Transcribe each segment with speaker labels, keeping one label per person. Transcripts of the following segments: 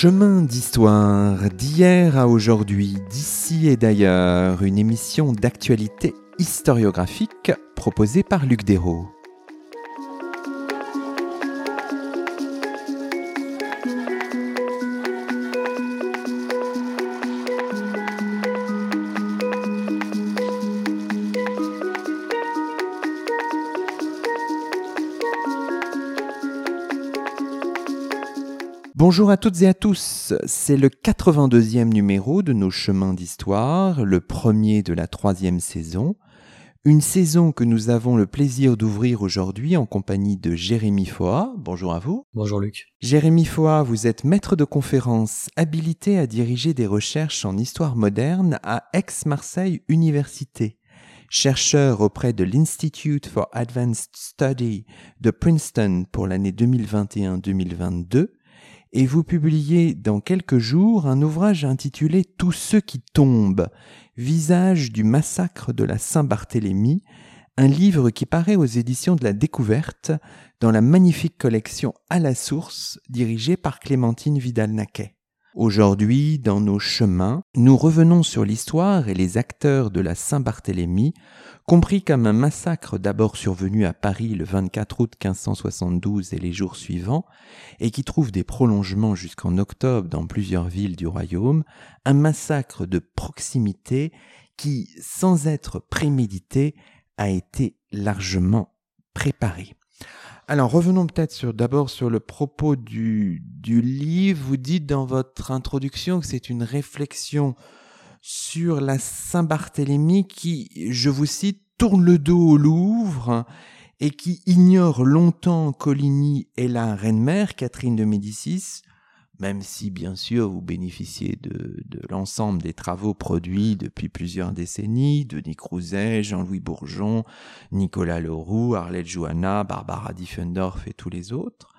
Speaker 1: Chemin d'histoire, d'hier à aujourd'hui, d'ici et d'ailleurs, une émission d'actualité historiographique proposée par Luc Dérault. Bonjour à toutes et à tous, c'est le 82e numéro de nos chemins d'histoire, le premier de la troisième saison, une saison que nous avons le plaisir d'ouvrir aujourd'hui en compagnie de Jérémy Foa. Bonjour à vous.
Speaker 2: Bonjour Luc.
Speaker 1: Jérémy Foa, vous êtes maître de conférence habilité à diriger des recherches en histoire moderne à Aix-Marseille Université chercheur auprès de l'Institute for Advanced Study de Princeton pour l'année 2021-2022 et vous publiez dans quelques jours un ouvrage intitulé Tous ceux qui tombent, visage du massacre de la Saint-Barthélemy, un livre qui paraît aux éditions de la Découverte dans la magnifique collection À la source dirigée par Clémentine Vidal-Naquet. Aujourd'hui, dans nos chemins, nous revenons sur l'histoire et les acteurs de la Saint-Barthélemy, compris comme un massacre d'abord survenu à Paris le 24 août 1572 et les jours suivants, et qui trouve des prolongements jusqu'en octobre dans plusieurs villes du royaume, un massacre de proximité qui, sans être prémédité, a été largement préparé. Alors revenons peut-être sur, d'abord sur le propos du, du livre. Vous dites dans votre introduction que c'est une réflexion sur la Saint-Barthélemy qui, je vous cite, tourne le dos au Louvre et qui ignore longtemps Coligny et la reine-mère, Catherine de Médicis, même si bien sûr vous bénéficiez de, de l'ensemble des travaux produits depuis plusieurs décennies, Denis Crouzet, Jean-Louis Bourgeon, Nicolas Leroux, Arlette Johanna, Barbara Diffendorf et tous les autres.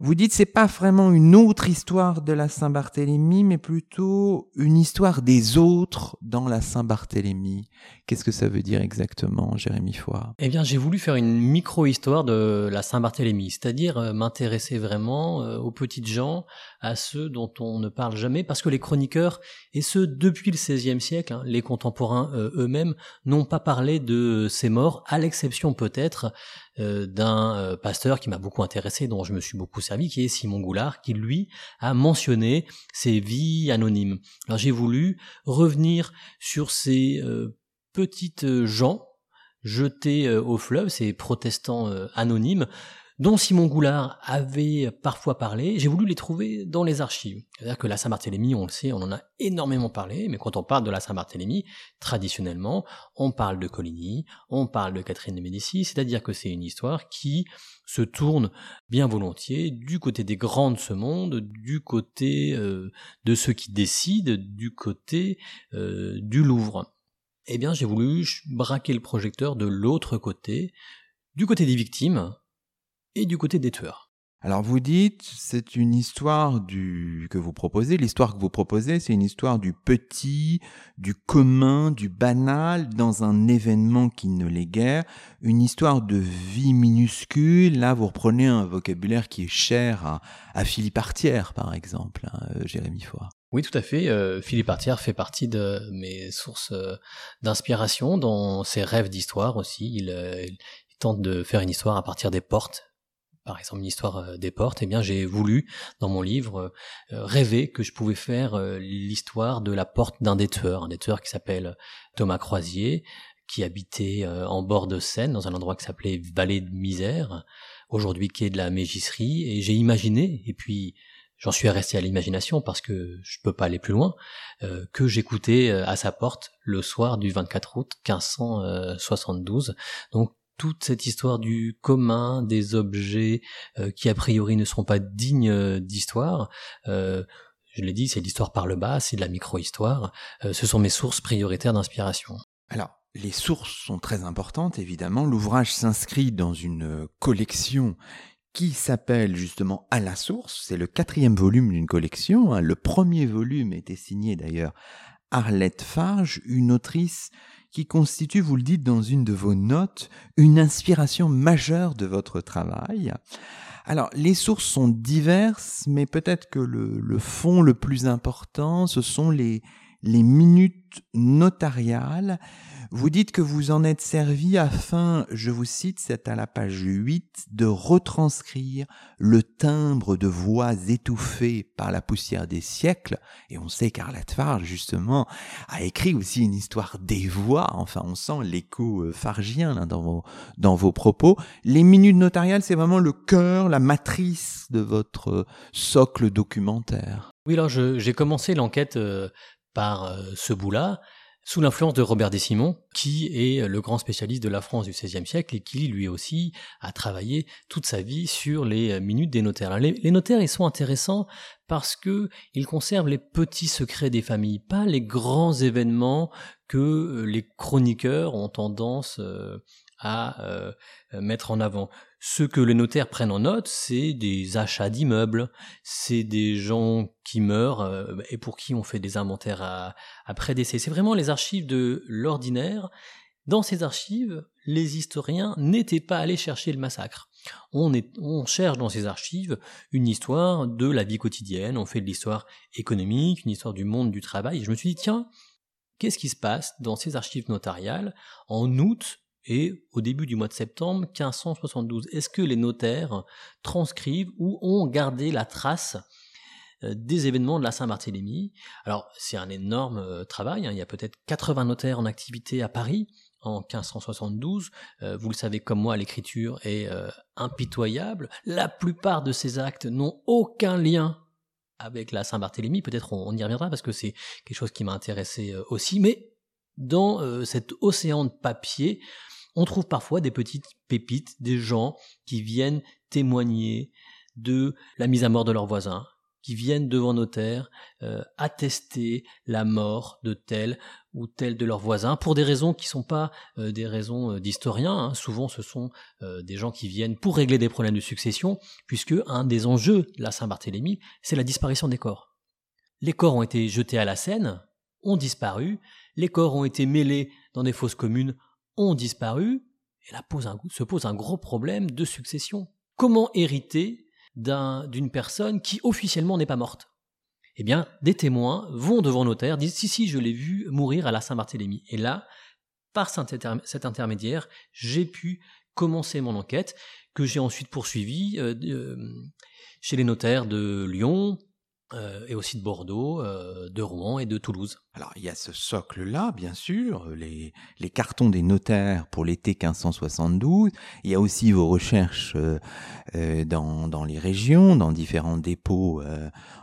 Speaker 1: Vous dites c'est pas vraiment une autre histoire de la Saint-Barthélemy, mais plutôt une histoire des autres dans la Saint-Barthélemy. Qu'est-ce que ça veut dire exactement, Jérémy Foy
Speaker 2: Eh bien, j'ai voulu faire une micro-histoire de la Saint-Barthélemy, c'est-à-dire euh, m'intéresser vraiment euh, aux petites gens, à ceux dont on ne parle jamais, parce que les chroniqueurs, et ceux depuis le XVIe siècle, hein, les contemporains euh, eux-mêmes, n'ont pas parlé de ces morts, à l'exception peut-être euh, d'un euh, pasteur qui m'a beaucoup intéressé, dont je me suis beaucoup servi, qui est Simon Goulard, qui lui a mentionné ces vies anonymes. Alors j'ai voulu revenir sur ces petites gens jetés au fleuve, ces protestants anonymes, dont Simon Goulard avait parfois parlé, j'ai voulu les trouver dans les archives. C'est-à-dire que la Saint-Barthélemy, on le sait, on en a énormément parlé, mais quand on parle de la Saint-Barthélemy, traditionnellement, on parle de Coligny, on parle de Catherine de Médicis, c'est-à-dire que c'est une histoire qui se tourne bien volontiers du côté des grands de ce monde, du côté euh, de ceux qui décident, du côté euh, du Louvre. Eh bien, j'ai voulu braquer le projecteur de l'autre côté, du côté des victimes, et du côté des tueurs.
Speaker 1: Alors vous dites, c'est une histoire du que vous proposez. L'histoire que vous proposez, c'est une histoire du petit, du commun, du banal dans un événement qui ne l'est guère. Une histoire de vie minuscule. Là, vous reprenez un vocabulaire qui est cher à, à Philippe Artière, par exemple, hein, euh, Jérémy Foy.
Speaker 2: Oui, tout à fait. Euh, Philippe Artière fait partie de mes sources euh, d'inspiration, dans ses rêves d'histoire aussi. Il, il tente de faire une histoire à partir des portes par exemple une histoire euh, des portes, eh bien j'ai voulu dans mon livre euh, rêver que je pouvais faire euh, l'histoire de la porte d'un des tueurs, un des tueurs qui s'appelle Thomas Croisier, qui habitait en bord de Seine dans un endroit qui s'appelait Vallée de Misère, aujourd'hui quai de la Mégisserie, et j'ai imaginé, et puis j'en suis resté à l'imagination parce que je peux pas aller plus loin, que j'écoutais à sa porte le soir du 24 août 1572. Donc toute cette histoire du commun, des objets euh, qui a priori ne seront pas dignes euh, d'histoire. Euh, je l'ai dit, c'est l'histoire par le bas, c'est de la micro-histoire. ce sont mes sources prioritaires d'inspiration.
Speaker 1: Alors, les sources sont très importantes, évidemment. L'ouvrage s'inscrit dans une collection qui s'appelle justement À la source. C'est le quatrième volume d'une collection. Hein. Le premier volume était signé d'ailleurs Arlette Farge, une autrice qui constitue, vous le dites dans une de vos notes, une inspiration majeure de votre travail. Alors, les sources sont diverses, mais peut-être que le, fond le plus important, ce sont les minutes notariales vous dites que vous en êtes servi afin, je vous cite, c'est à la page 8, de retranscrire le timbre de voix étouffées par la poussière des siècles. Et on sait qu'Arlette Farge, justement, a écrit aussi une histoire des voix. Enfin, on sent l'écho euh, fargien dans, vos, dans vos propos. Les minutes notariales, c'est vraiment le cœur, la matrice de votre euh, socle documentaire.
Speaker 2: Oui, alors j'ai commencé l'enquête euh, par ce bout-là sous l'influence de Robert Simon, qui est le grand spécialiste de la France du XVIe siècle et qui lui aussi a travaillé toute sa vie sur les minutes des notaires. Les, notaires, ils sont intéressants parce que ils conservent les petits secrets des familles, pas les grands événements que euh, les chroniqueurs ont tendance euh, à euh, mettre en avant. Ce que les notaires prennent en note, c'est des achats d'immeubles, c'est des gens qui meurent euh, et pour qui on fait des inventaires après décès. C'est vraiment les archives de l'ordinaire. Dans ces archives, les historiens n'étaient pas allés chercher le massacre. On, cherche dans ces archives une histoire de la vie quotidienne, on fait de l'histoire économique, une histoire du monde du travail. Je me suis dit, tiens, qu'est-ce qui se passe dans ces archives notariales en août et au début du mois de septembre 1572. Est-ce que les notaires transcrivent ou ont gardé la trace euh, des événements de la Saint-Barthélemy? Alors c'est un énorme euh, travail, hein. il y a peut-être 80 notaires en activité à Paris en 1572. Euh, vous le savez comme moi, l'écriture est impitoyable. La plupart de ces actes n'ont aucun lien avec la Saint-Barthélemy. Peut-être on, y reviendra parce que c'est quelque chose qui m'a intéressé aussi. Mais dans cet océan de papier, on trouve parfois des petites pépites, des gens qui viennent témoigner de la mise à mort de leurs voisins, qui viennent devant notaire euh, attester la mort de tel ou tel de leurs voisins pour des raisons qui ne sont pas euh, des raisons euh, d'historiens. Hein. Souvent, ce sont des gens qui viennent pour régler des problèmes de succession, puisque un des enjeux de la Saint-Barthélemy, c'est la disparition des corps. Les corps ont été jetés à la Seine, ont disparu, les corps ont été mêlés dans des fosses communes, ont disparu, et là se pose un gros problème de succession. Comment hériter d'une personne qui officiellement n'est pas morte? Eh bien, des témoins vont devant notaire, disent si si, je l'ai vu mourir à la Saint-Barthélemy. Et là, par cet intermédiaire, j'ai pu commencer mon enquête, que j'ai ensuite poursuivie euh, euh, chez les notaires de Lyon, euh, et aussi de Bordeaux, euh, de Rouen et de Toulouse.
Speaker 1: Alors il y a ce socle-là, bien sûr, les, les, cartons des notaires pour l'été 1572. Il y a aussi vos recherches euh, dans, dans, les régions, dans différents dépôts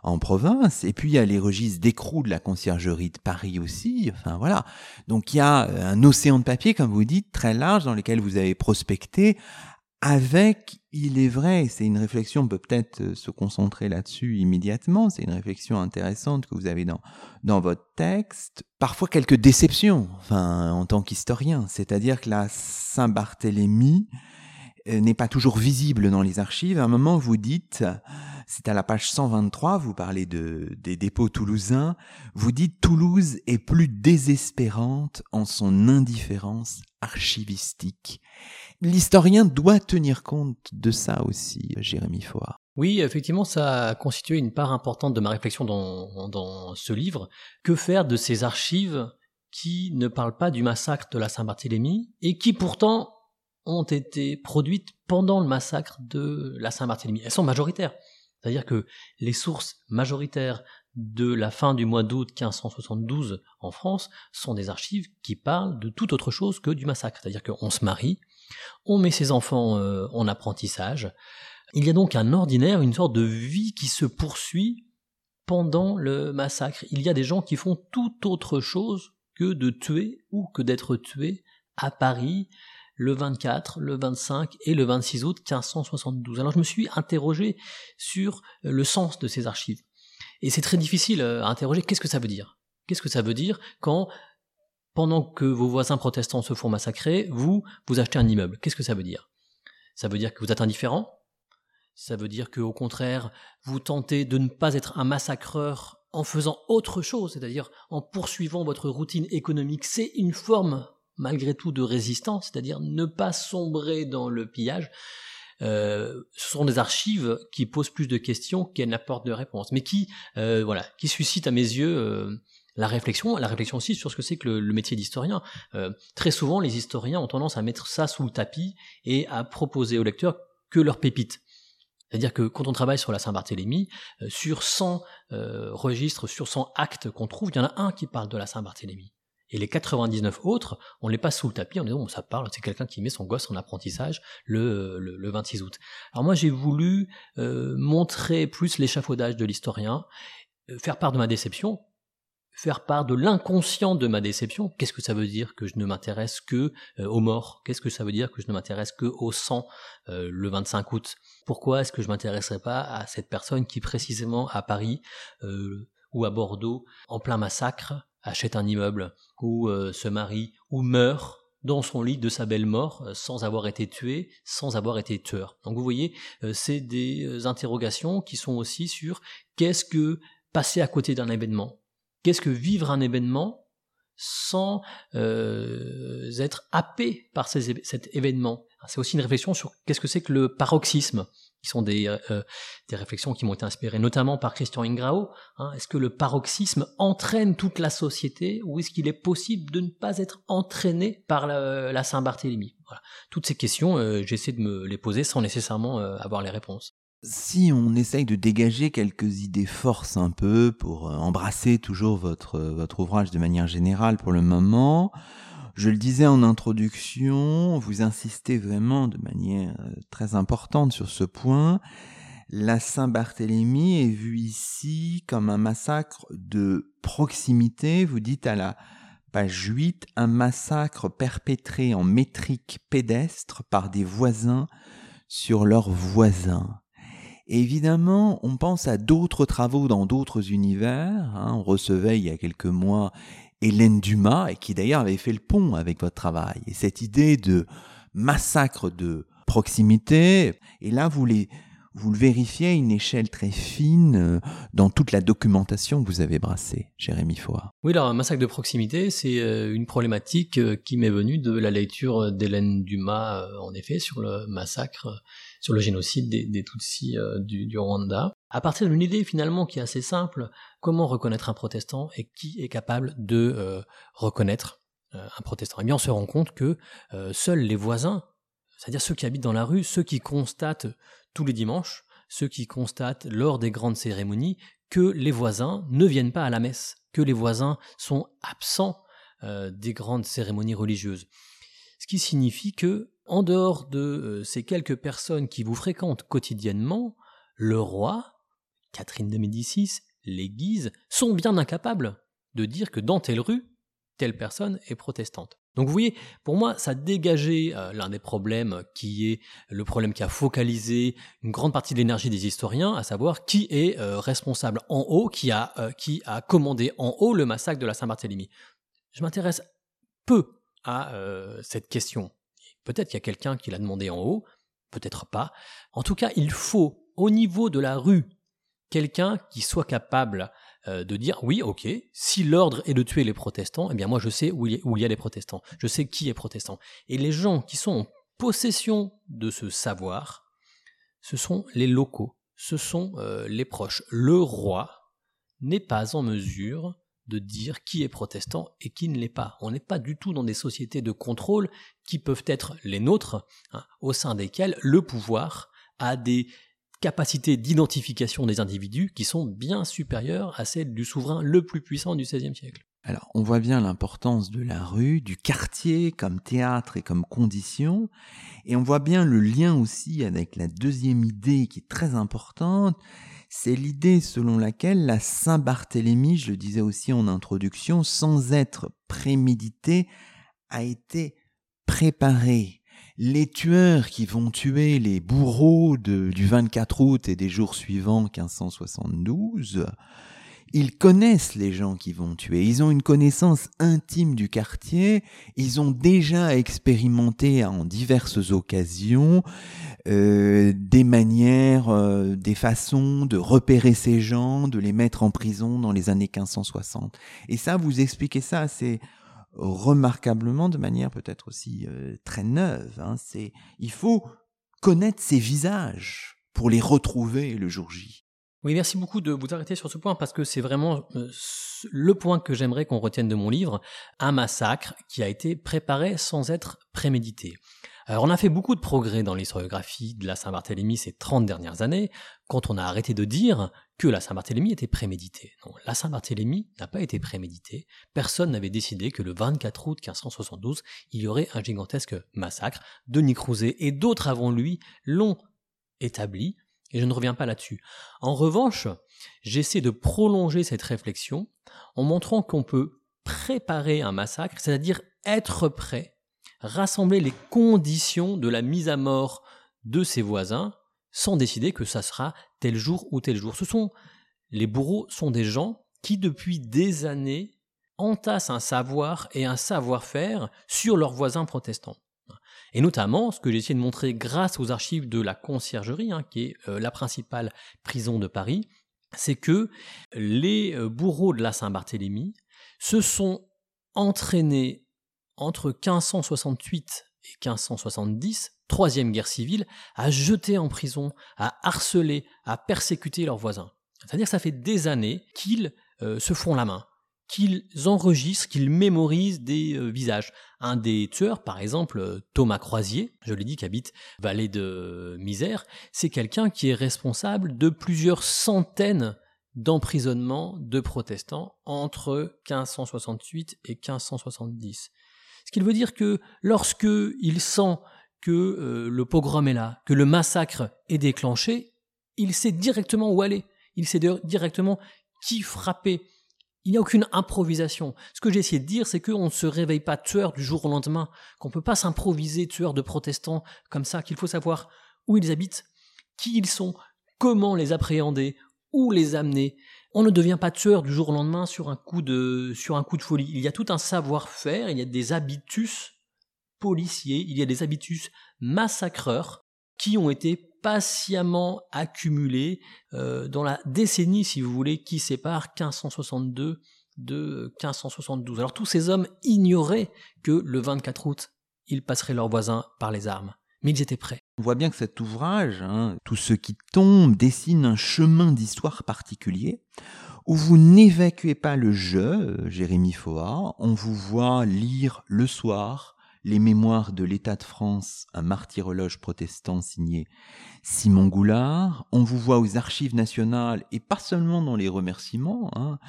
Speaker 1: en province. Et puis il y a les registres d'écrou de la conciergerie de Paris aussi. Enfin voilà. Donc il y a un océan de papier, comme vous dites, très large dans lequel vous avez prospecté avec, il est vrai, c'est une réflexion, on peut peut-être euh, se concentrer là-dessus immédiatement, c'est une réflexion intéressante que vous avez dans, dans votre texte, parfois quelques déceptions, enfin, en tant qu'historien, c'est-à-dire que la Saint-Barthélemy euh, n'est pas toujours visible dans les archives. À un moment, vous dites, c'est à la page 123, vous parlez de, des dépôts toulousains, vous dites Toulouse est plus désespérante en son indifférence archivistique l'historien doit tenir compte de ça aussi, Jérémy Foire.
Speaker 2: Oui, effectivement, ça a constitué une part importante de ma réflexion dans, dans ce livre. Que faire de ces archives qui ne parlent pas du massacre de la Saint-Barthélemy et qui pourtant ont été produites pendant le massacre de la Saint-Barthélemy? Elles sont majoritaires. C'est-à-dire que les sources majoritaires de la fin du mois d'août 1572 en France sont des archives qui parlent de toute autre chose que du massacre. C'est-à-dire qu'on se marie, on met ses enfants euh, en apprentissage. Il y a donc un ordinaire, une sorte de vie qui se poursuit pendant le massacre. Il y a des gens qui font tout autre chose que de tuer ou que d'être tués à Paris le 24, le 25 et le 26 août 1572. Alors je me suis interrogé sur le sens de ces archives. Et c'est très difficile à interroger qu'est-ce que ça veut dire? Qu'est-ce que ça veut dire quand pendant que vos voisins protestants se font massacrer, vous, vous achetez un immeuble. Qu'est-ce que ça veut dire? Ça veut dire que vous êtes indifférent? Ça veut dire qu'au contraire, vous tentez de ne pas être un massacreur en faisant autre chose, c'est-à-dire en poursuivant votre routine économique, c'est une forme malgré tout de résistance, c'est-à-dire ne pas sombrer dans le pillage. Euh, ce sont des archives qui posent plus de questions qu'elles n'apportent de réponses, mais qui, euh, voilà, qui suscitent à mes yeux euh, la réflexion, la réflexion aussi sur ce que c'est que le, métier d'historien. très souvent, les historiens ont tendance à mettre ça sous le tapis et à proposer aux lecteurs que leurs pépites. C'est-à-dire que quand on travaille sur la Saint-Barthélemy, sur 100 registres, sur 100 actes qu'on trouve, il y en a un qui parle de la Saint-Barthélemy. Et les 99 autres, on les passe sous le tapis en disant, bon, ça parle, c'est quelqu'un qui met son gosse en apprentissage le, le, 26 août. Alors moi, j'ai voulu euh, montrer plus l'échafaudage de l'historien, euh, faire part de ma déception, faire part de l'inconscient de ma déception. Qu'est-ce que ça veut dire que je ne m'intéresse que euh, aux morts? Qu'est-ce que ça veut dire que je ne m'intéresse que au sang le 25 août? Pourquoi est-ce que je m'intéresserais pas à cette personne qui précisément à Paris ou à Bordeaux, en plein massacre, achète un immeuble, ou euh, se marie, ou meurt dans son lit de sa belle mort euh, sans avoir été tué, sans avoir été tueur? Donc vous voyez, euh, c'est des interrogations qui sont aussi sur qu'est-ce que passer à côté d'un événement, qu'est-ce que vivre un événement sans être happé par cet événement? C'est aussi une réflexion sur qu'est-ce que c'est que le paroxysme qui sont des, euh, euh, réflexions qui m'ont été inspirées notamment par Christian Ingrao. Hein. est-ce que le paroxysme entraîne toute la société ou est-ce qu'il est possible de ne pas être entraîné par la, Saint-Barthélemy? Toutes ces questions, euh, j'essaie de me les poser sans nécessairement avoir les réponses.
Speaker 1: Si on essaye de dégager quelques idées forces un peu pour embrasser toujours votre, votre ouvrage de manière générale pour le moment, je le disais en introduction, vous insistez vraiment de manière euh, très importante sur ce point. La Saint-Barthélemy est vue ici comme un massacre de proximité. Vous dites à la page 8, un massacre perpétré en métrique pédestre par des voisins sur leurs voisins. Évidemment, on pense à d'autres travaux dans d'autres univers. Hein. On recevait il y a quelques mois Hélène Dumas, et qui d'ailleurs avait fait le pont avec votre travail. Et cette idée de massacre de proximité, et là vous, le vérifiez à une échelle très fine euh, dans toute la documentation que vous avez brassée, Jérémy Foy.
Speaker 2: Oui, alors un massacre de proximité, c'est euh, une problématique euh, qui m'est venue de la lecture d'Hélène Dumas, en effet, sur le massacre, sur le génocide des, Tutsis du Rwanda à partir d'une idée finalement qui est assez simple, comment reconnaître un protestant et qui est capable de euh, reconnaître euh, un protestant? Eh bien on se rend compte que euh, seuls les voisins, c'est-à-dire ceux qui habitent dans la rue, ceux qui constatent tous les dimanches, ceux qui constatent lors des grandes cérémonies que les voisins ne viennent pas à la messe, que les voisins sont absents des grandes cérémonies religieuses. Qui signifie que, en dehors de ces quelques personnes qui vous fréquentent quotidiennement, le roi, Catherine de Médicis, les Guises, sont bien incapables de dire que dans telle rue, telle personne est protestante. Donc vous voyez, pour moi, ça dégageait euh, l'un des problèmes qui est le problème qui a focalisé une grande partie de l'énergie des historiens, à savoir qui est euh, responsable en haut, qui a, euh, qui a commandé en haut le massacre de la Saint-Barthélemy. Je m'intéresse peu à cette question. Peut-être qu'il y a quelqu'un qui l'a demandé en haut, peut-être pas. En tout cas, il faut, au niveau de la rue quelqu'un qui soit capable euh, de dire oui, ok, si l'ordre est de tuer les protestants, eh bien moi je sais où il, y a, où les protestants, je sais qui est protestant. Et les gens qui sont en possession de ce savoir, ce sont les locaux, ce sont euh, les proches. Le roi n'est pas en mesure de dire qui est protestant et qui ne l'est pas. On n'est pas du tout dans des sociétés de contrôle qui peuvent être les nôtres, hein, au sein desquelles le pouvoir a des capacités d'identification des individus qui sont bien supérieures à celles du souverain le plus puissant du XVIe siècle.
Speaker 1: Alors, on voit bien l'importance de la rue, du quartier comme théâtre et comme condition, et on voit bien le lien aussi avec la deuxième idée qui est très importante, c'est l'idée selon laquelle la Saint-Barthélemy, je le disais aussi en introduction, sans être prémédité, a été préparée les tueurs qui vont tuer les bourreaux du 24 août et des jours suivants 1572, ils connaissent les gens qui vont tuer, ils ont une connaissance intime du quartier, ils ont déjà expérimenté en diverses occasions euh, des manières, euh, des façons de repérer ces gens, de les mettre en prison dans les années 1560. Et ça, vous expliquez ça assez remarquablement, de manière peut-être aussi euh, très neuve. Hein. C'est, il faut connaître ces visages pour les retrouver le jour J.
Speaker 2: Oui, merci beaucoup de vous arrêter sur ce point parce que c'est vraiment le point que j'aimerais qu'on retienne de mon livre, un massacre qui a été préparé sans être prémédité. Alors on a fait beaucoup de progrès dans l'historiographie de la Saint-Barthélemy ces 30 dernières années quand on a arrêté de dire que la Saint-Barthélemy était préméditée. Non, la Saint-Barthélemy n'a pas été préméditée. Personne n'avait décidé que le 24 août 1572, il y aurait un gigantesque massacre. Denis Crouzet et d'autres avant lui l'ont établi et je ne reviens pas là-dessus. En revanche, j'essaie de prolonger cette réflexion en montrant qu'on peut préparer un massacre, c'est-à-dire être prêt, rassembler les conditions de la mise à mort de ses voisins, sans décider que ça sera tel jour ou tel jour. Ce sont les bourreaux sont des gens qui depuis des années entassent un savoir et un savoir-faire sur leurs voisins protestants. Et notamment, ce que j'ai essayé de montrer grâce aux archives de la conciergerie, hein, qui est euh, la principale prison de Paris, c'est que les euh, bourreaux de la Saint-Barthélemy se sont entraînés entre 1568 et 1570, troisième guerre civile, à jeter en prison, à harceler, à persécuter leurs voisins. C'est-à-dire que ça fait des années qu'ils euh, se font la main, qu'ils enregistrent, qu'ils mémorisent des euh, visages. Un des tueurs, par exemple, euh, Thomas Croisier, je l'ai dit, qui habite Vallée de Misère, c'est quelqu'un qui est responsable de plusieurs centaines d'emprisonnements de protestants entre 1568 et 1570. Ce qui veut dire que lorsque il sent que euh, le pogrom est là, que le massacre est déclenché, il sait directement où aller, il sait directement qui frapper, il n'y a aucune improvisation. Ce que j'ai essayé de dire, c'est qu'on ne se réveille pas tueur du jour au lendemain, qu'on ne peut pas s'improviser tueur de protestants comme ça, qu'il faut savoir où ils habitent, qui ils sont, comment les appréhender, où les amener. On ne devient pas tueur du jour au lendemain sur un coup de, sur un coup de folie. Il y a tout un savoir-faire, il y a des habitus policiers, il y a des habitus massacreurs qui ont été patiemment accumulé euh, dans la décennie, si vous voulez, qui sépare 1562 de 1572. Alors tous ces hommes ignoraient que le 24 août, ils passeraient leurs voisins par les armes. Mais ils étaient prêts.
Speaker 1: On voit bien que cet ouvrage, hein, Tout ce qui tombe, dessine un chemin d'histoire particulier où vous n'évacuez pas le jeu, euh, Jérémy Foa, on vous voit lire le soir les mémoires de l'État de France, un martyrologe protestant signé Simon Goulard. On vous voit aux archives nationales et pas seulement dans les remerciements, hein,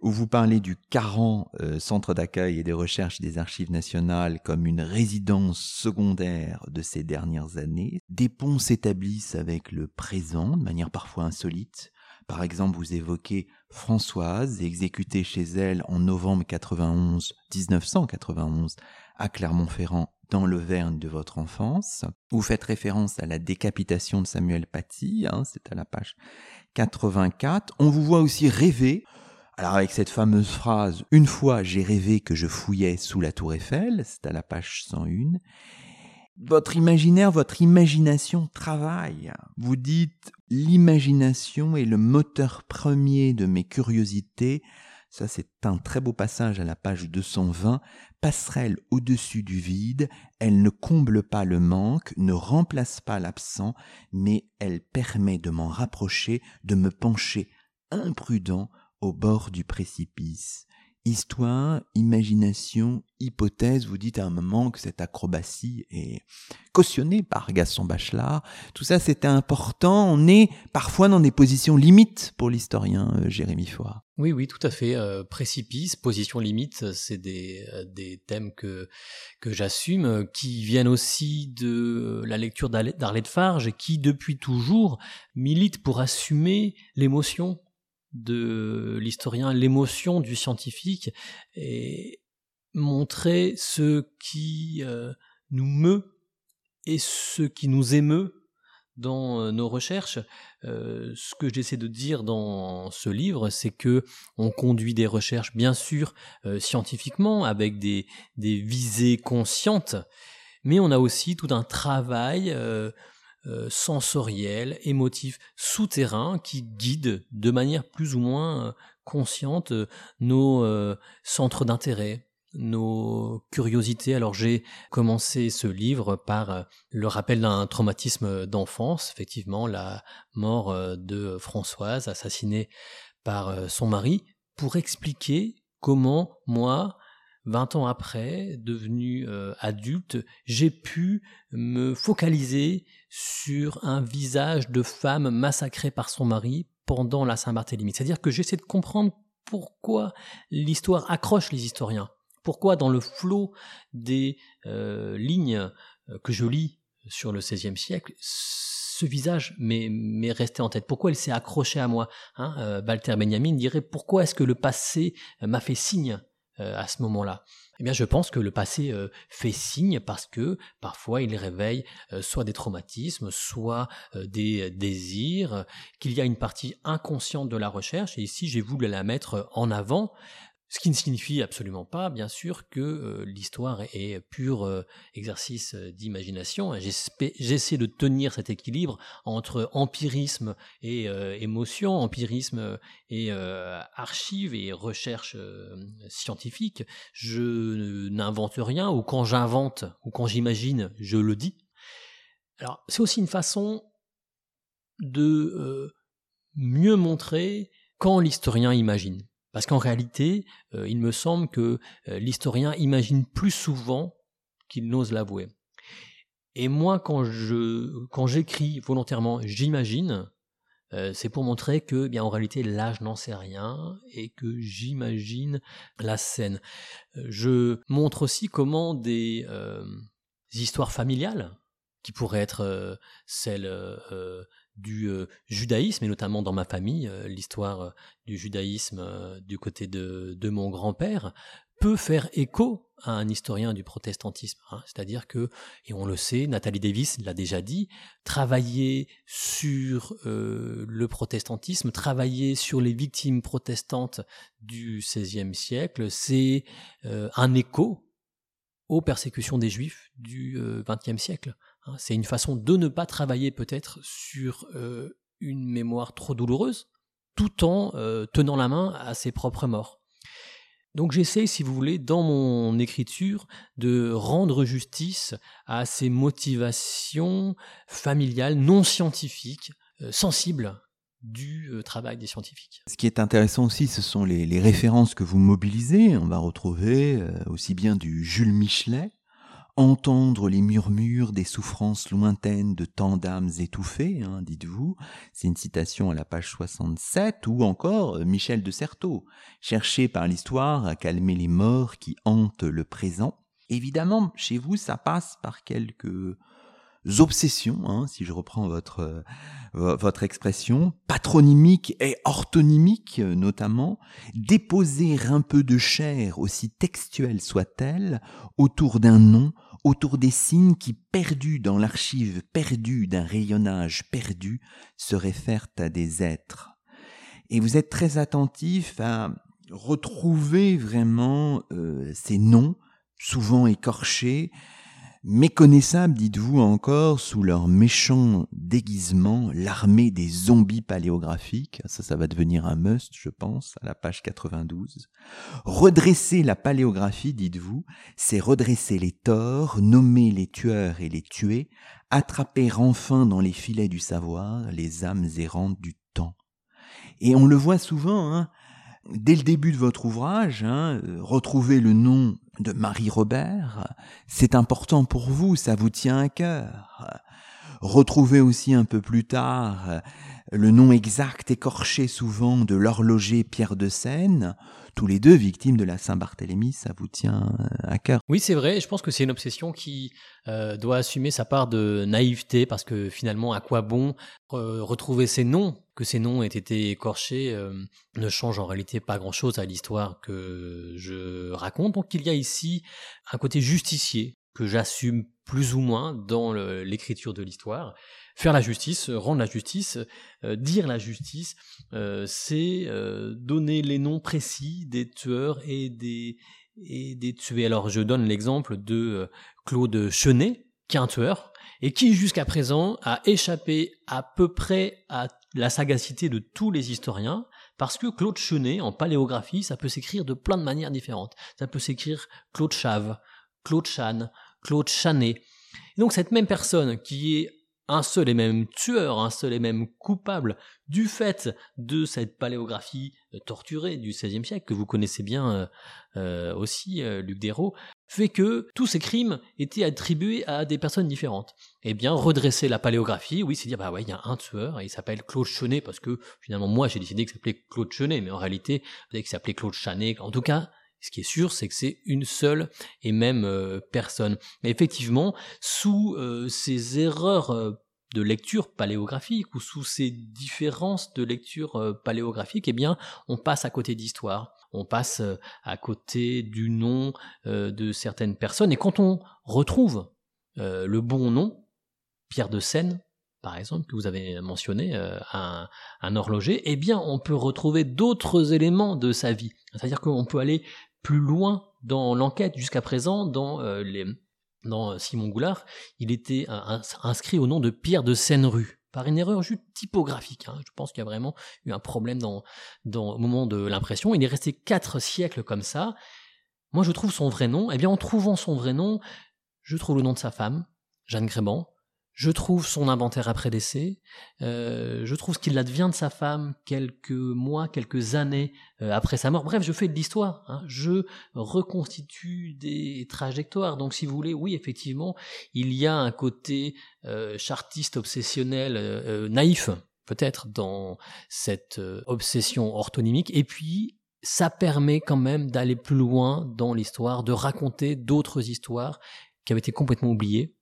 Speaker 1: où vous parlez du Caran, euh, centre d'accueil et des recherches des archives nationales, comme une résidence secondaire de ces dernières années. Des ponts s'établissent avec le présent de manière parfois insolite. Par exemple, vous évoquez Françoise, exécutée chez elle en novembre 91, 1991, à Clermont-Ferrand dans l'Auvergne de votre enfance. Vous faites référence à la décapitation de Samuel Paty, hein, c'est à la page 84. On vous voit aussi rêver. Alors avec cette fameuse phrase, une fois j'ai rêvé que je fouillais sous la tour Eiffel, c'est à la page 101. Votre imaginaire, votre imagination travaille. Vous dites, l'imagination est le moteur premier de mes curiosités. Ça, c'est un très beau passage à la page 220 passerelle au-dessus du vide, elle ne comble pas le manque, ne remplace pas l'absent, mais elle permet de m'en rapprocher, de me pencher imprudent au bord du précipice. Histoire, imagination, hypothèse, vous dites à un moment que cette acrobatie est cautionnée par Gaston Bachelard. Tout ça, c'était important. On est parfois dans des positions limites pour l'historien euh, Jérémy Foy.
Speaker 2: Oui, oui, tout à fait. Euh, précipice, position limite, c'est des, euh, des thèmes que, que j'assume, qui viennent aussi de la lecture d'Arlette Farge, qui depuis toujours milite pour assumer l'émotion de l'historien, l'émotion du scientifique, et montrer ce qui euh, nous meut et ce qui nous émeut dans nos recherches. ce que j'essaie de dire dans ce livre, c'est que on conduit des recherches, bien sûr, scientifiquement, avec des, visées conscientes, mais on a aussi tout un travail euh, sensoriel, émotif, souterrain qui guide de manière plus ou moins euh, consciente euh, nos centres d'intérêt, nos curiosités. Alors j'ai commencé ce livre par le rappel d'un traumatisme d'enfance, effectivement la mort de Françoise assassinée par son mari, pour expliquer comment moi, 20 ans après, devenu euh, adulte, j'ai pu me focaliser sur un visage de femme massacrée par son mari pendant la Saint-Barthélemy. C'est-à-dire que j'essaie de comprendre pourquoi l'histoire accroche les historiens. Pourquoi dans le flot des euh, lignes euh, que je lis sur le XVIe siècle, ce visage m'est resté en tête. Pourquoi il s'est accroché à moi hein Walter Benjamin dirait pourquoi est-ce que le passé m'a fait signe à ce moment-là Eh bien, je pense que le passé euh, fait signe parce que parfois il réveille euh, soit des traumatismes, soit des désirs, qu'il y a une partie inconsciente de la recherche. Et ici, j'ai voulu la mettre en avant ce qui ne signifie absolument pas, bien sûr, que euh, l'histoire est pur euh, exercice euh, d'imagination. J'essaie de tenir cet équilibre entre empirisme et émotion, empirisme et archives et recherche scientifique. Je n'invente rien, ou quand j'invente, ou quand j'imagine, je le dis. Alors, c'est aussi une façon de mieux montrer quand l'historien imagine. Parce qu'en réalité, euh, il me semble que euh, l'historien imagine plus souvent qu'il n'ose l'avouer. Et moi, quand je quand j'écris volontairement, j'imagine, euh, c'est pour montrer que, eh bien, en réalité, là, je n'en sais rien et que j'imagine la scène. Je montre aussi comment des histoires familiales, qui pourraient être celles du euh, judaïsme, et notamment dans ma famille, euh, l'histoire euh, du judaïsme du côté de, mon grand-père, peut faire écho à un historien du protestantisme. Hein. C'est-à-dire que, et on le sait, Nathalie Davis l'a déjà dit, travailler sur le protestantisme, travailler sur les victimes protestantes du XVIe siècle, c'est un écho aux persécutions des juifs du XXe siècle. Hein, c'est une façon de ne pas travailler peut-être sur euh, une mémoire trop douloureuse, tout en euh, tenant la main à ses propres morts. Donc j'essaie, si vous voulez, dans mon écriture, de rendre justice à ces motivations familiales, non scientifiques, euh, sensibles du travail des scientifiques.
Speaker 1: Ce qui est intéressant aussi, ce sont les, les références que vous mobilisez. On va retrouver aussi bien du Jules Michelet, entendre les murmures des souffrances lointaines de tant d'âmes étouffées, hein, dites-vous. C'est une citation à la page 67, ou encore euh, Michel de Certeau, chercher par l'histoire à calmer les morts qui hantent le présent. Évidemment, chez vous, ça passe par quelques obsessions, hein, si je reprends votre, euh, expression, patronymique et orthonymique notamment, déposer un peu de chair, aussi textuelle soit-elle, autour d'un nom, autour des signes qui, perdus dans l'archive perdue d'un rayonnage perdu, se réfèrent à des êtres. Et vous êtes très attentif à retrouver vraiment euh, ces noms, souvent écorchés, Méconnaissable, dites-vous encore, sous leur méchant déguisement, l'armée des zombies paléographiques, ça, ça va devenir un must, je pense, à la page 92. Redresser la paléographie, dites-vous, c'est redresser les torts, nommer les tueurs et les tués, attraper enfin dans les filets du savoir les âmes errantes du temps. Et on le voit souvent, hein, dès le début de votre ouvrage, hein, euh, retrouver le nom de Marie Robert, c'est important pour vous, ça vous tient à cœur. Retrouvez aussi un peu plus tard le nom exact écorché souvent de l'horloger Pierre de Seine, tous les deux victimes de la Saint-Barthélemy, ça vous tient à cœur?
Speaker 2: Oui, c'est vrai, je pense que c'est une obsession qui euh, doit assumer sa part de naïveté, parce que finalement, à quoi bon retrouver ces noms? Que ces noms aient été écorchés euh, ne change en réalité pas grand-chose à l'histoire que je raconte. Donc il y a ici un côté justicier que j'assume plus ou moins dans l'écriture de l'histoire. Faire la justice, rendre la justice, euh, dire la justice, euh, c'est euh, donner les noms précis des tueurs et des, et des tués. Alors je donne l'exemple de Claude Chenet, qui est un tueur, et qui jusqu'à présent a échappé à peu près à la sagacité de tous les historiens, parce que Claude Chenet, en paléographie, ça peut s'écrire de plein de manières différentes. Ça peut s'écrire Claude Chave, Claude Chan, Claude Chanet. donc cette même personne qui est un seul et même tueur, un seul et même coupable du fait de cette paléographie euh, torturée du XVIe siècle, que vous connaissez bien euh, euh, aussi, Luc Dérault, fait que tous ces crimes étaient attribués à des personnes différentes. Eh bien, redresser la paléographie, oui, c'est dire, bah ouais, il y a un tueur, et il s'appelle Claude Chenet, parce que finalement, moi, j'ai décidé qu'il s'appelait Claude Chenet, mais en réalité, il s'appelait Claude Chanet. En tout cas, ce qui est sûr, c'est que c'est une seule et même euh, personne. Mais effectivement, sous euh, ces erreurs euh, de lecture paléographique ou sous ces différences de lecture paléographique, eh bien, on passe à côté d'histoire. On passe à côté du nom de certaines personnes. Et quand on retrouve le bon nom, Pierre de Seine, par exemple, que vous avez mentionné, un, un, horloger, eh bien, on peut retrouver d'autres éléments de sa vie. C'est-à-dire qu'on peut aller plus loin dans l'enquête. Jusqu'à présent, dans euh, les, dans Simon Goulard, il était inscrit au nom de Pierre de Seine-Rue par une erreur juste typographique. Hein. Je pense qu'il y a vraiment eu un problème dans, dans, au moment de l'impression. Il est resté quatre siècles comme ça. Moi, je trouve son vrai nom. Eh bien, en trouvant son vrai nom, je trouve le nom de sa femme, Jeanne Gréban, je trouve son inventaire après décès, euh, je trouve ce qu'il advient de sa femme quelques mois, quelques années euh, après sa mort. Bref, je fais de l'histoire, hein. je reconstitue des trajectoires. Donc, si vous voulez, oui, effectivement, il y a un côté euh, chartiste, obsessionnel, naïf, peut-être, dans cette obsession orthonymique. Et puis, ça permet quand même d'aller plus loin dans l'histoire, de raconter d'autres histoires qui avaient été complètement oubliées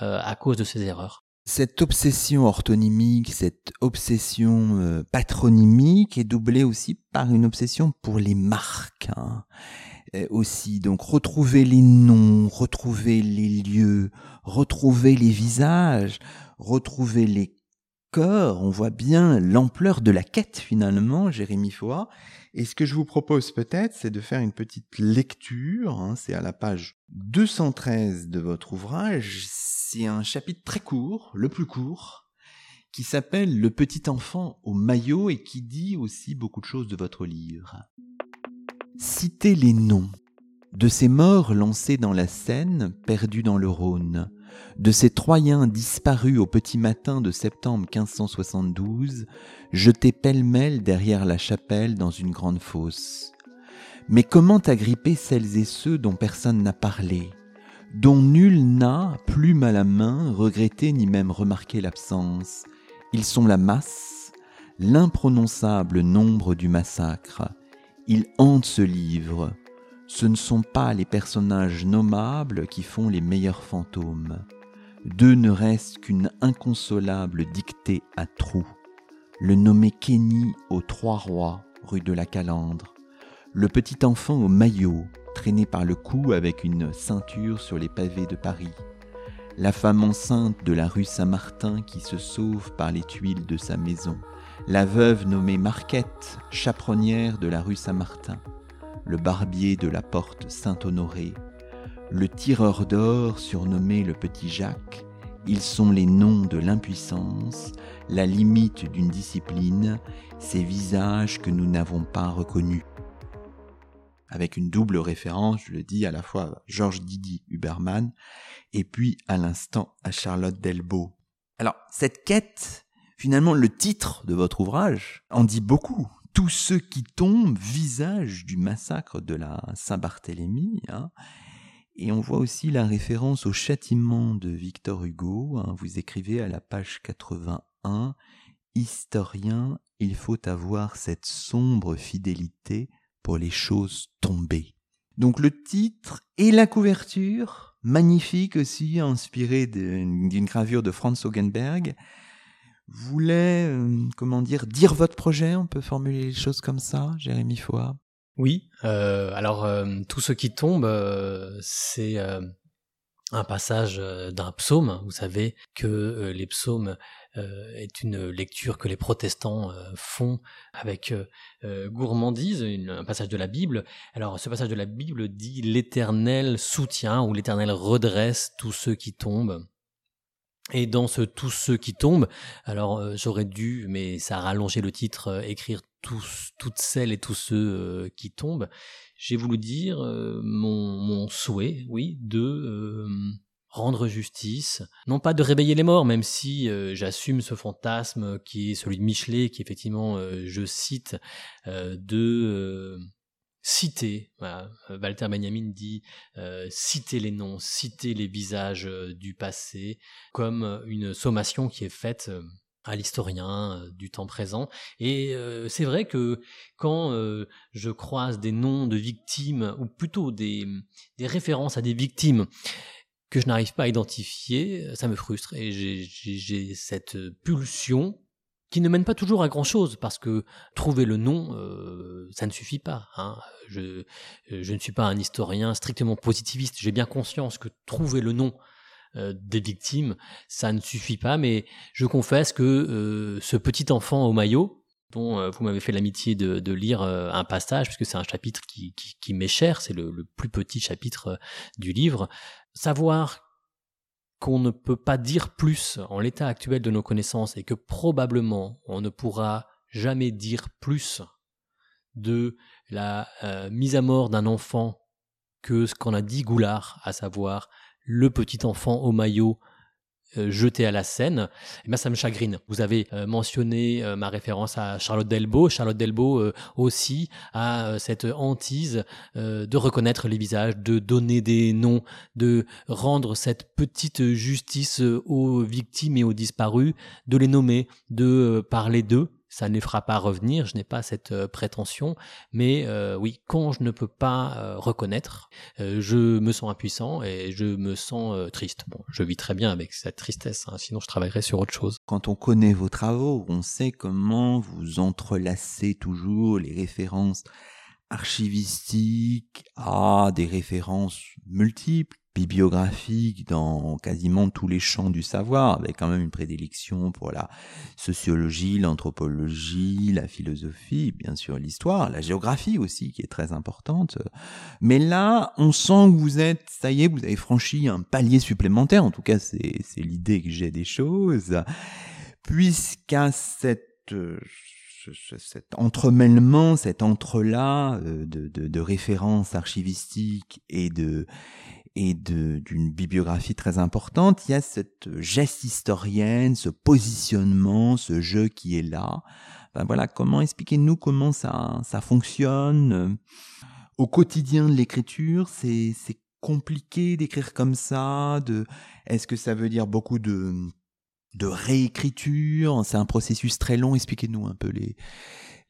Speaker 2: à cause de ces erreurs.
Speaker 1: Cette obsession orthonymique, cette obsession euh, patronymique est doublée aussi par une obsession pour les marques. Hein. aussi, donc retrouver les noms, retrouver les lieux, retrouver les visages, retrouver les corps, on voit bien l'ampleur de la quête finalement, Jérémy Foa. Et ce que je vous propose peut-être, c'est de faire une petite lecture, hein. c'est à la page 213 de votre ouvrage, c'est un chapitre très court, le plus court, qui s'appelle Le petit enfant au maillot et qui dit aussi beaucoup de choses de votre livre. Citez les noms de ces morts lancés dans la Seine, perdus dans le Rhône, de ces Troyens disparus au petit matin de septembre 1572, jetés pêle-mêle derrière la chapelle dans une grande fosse. Mais comment agripper celles et ceux dont personne n'a parlé, dont nul n'a, plume à la main, regretté ni même remarqué l'absence? Ils sont la masse, l'imprononçable nombre du massacre. Ils hantent ce livre. Ce ne sont pas les personnages nommables qui font les meilleurs fantômes. D'eux ne reste qu'une inconsolable dictée à trous. Le nommé Kenny aux Trois Rois, rue de la Calandre. Le petit enfant au maillot, traîné par le cou avec une ceinture sur les pavés de Paris, la femme enceinte de la rue Saint-Martin qui se sauve par les tuiles de sa maison, la veuve nommée Marquette, chaperonnière de la rue Saint-Martin, le barbier de la porte Saint-Honoré, le tireur d'or surnommé le petit Jacques, ils sont les noms de l'impuissance, la limite d'une discipline, ces visages que nous n'avons pas reconnus avec une double référence, je le dis, à la fois à Georges Didi Huberman et puis à l'instant à Charlotte Delbo. Alors, cette quête, finalement, le titre de votre ouvrage en dit beaucoup. Tous ceux qui tombent, visage du massacre de la Saint-Barthélemy. Hein. Et on voit aussi la référence au châtiment de Victor Hugo. Hein. Vous écrivez à la page 81, Historien, il faut avoir cette sombre fidélité les choses tombées. Donc le titre et la couverture, magnifique aussi, inspiré d'une gravure de Franz Hogenberg, voulait, euh, comment dire, dire votre projet, on peut formuler les choses comme ça, Jérémy Foa
Speaker 2: Oui, euh, alors euh, tout ce qui tombe, c'est un passage d'un psaume. Vous savez que les psaumes est une lecture que les protestants font avec gourmandise, un passage de la Bible. Alors ce passage de la Bible dit l'Éternel soutient ou l'Éternel redresse tous ceux qui tombent. Et dans ce tous ceux qui tombent, alors j'aurais dû, mais ça a rallongé le titre, écrire tous, toutes celles et tous ceux qui tombent j'ai voulu dire euh, mon, mon, souhait, oui, de euh, rendre justice, non pas de réveiller les morts, même si euh, j'assume ce fantasme qui est celui de Michelet, qui effectivement, je cite, de citer, voilà, Walter Benjamin dit citer les noms, citer les visages du passé, comme une sommation qui est faite à l'historien euh, du temps présent. Et euh, c'est vrai que quand euh, je croise des noms de victimes, ou plutôt des, des références à des victimes que je n'arrive pas à identifier, ça me frustre. Et j'ai cette pulsion qui ne mène pas toujours à grand chose parce que trouver le nom, ça ne suffit pas. Hein. Je, je ne suis pas un historien strictement positiviste. J'ai bien conscience que trouver le nom euh, des victimes, ça ne suffit pas, mais je confesse que euh, ce petit enfant au maillot, dont euh, vous m'avez fait l'amitié de, lire un passage, puisque c'est un chapitre qui, m'est cher, c'est le, plus petit chapitre du livre, savoir qu'on ne peut pas dire plus en l'état actuel de nos connaissances et que probablement on ne pourra jamais dire plus de la mise à mort d'un enfant que ce qu'en a dit Goulard, à savoir le petit enfant au maillot euh, jeté à la Seine, eh ben, ça me chagrine. Vous avez euh, mentionné euh, ma référence à Charlotte Delbo. Charlotte Delbo aussi a cette hantise de reconnaître les visages, de donner des noms, de rendre cette petite justice aux victimes et aux disparus, de les nommer, de parler d'eux ça ne fera pas revenir, je n'ai pas cette euh, prétention, mais euh, oui, quand je ne peux pas euh, reconnaître, je me sens impuissant et je me sens triste. Bon, je vis très bien avec cette tristesse, hein, sinon je travaillerais sur autre chose.
Speaker 1: Quand on connaît vos travaux, on sait comment vous entrelacez toujours les références archivistiques à des références multiples bibliographique dans quasiment tous les champs du savoir, avec quand même une prédilection pour la sociologie, l'anthropologie, la philosophie, bien sûr l'histoire, la géographie aussi qui est très importante. Mais là, on sent que vous êtes, ça y est, vous avez franchi un palier supplémentaire, en tout cas c'est l'idée que j'ai des choses, puisqu'à cette cet entremêlement, cet entrelac euh, de, de, références archivistiques et de et d'une bibliographie très importante, il y a cette geste historienne, ce positionnement, ce jeu qui est là. Ben voilà, comment expliquez-nous comment ça, ça fonctionne au quotidien de l'écriture C'est compliqué d'écrire comme ça. De, est-ce que ça veut dire beaucoup de de réécriture C'est un processus très long. Expliquez-nous un peu les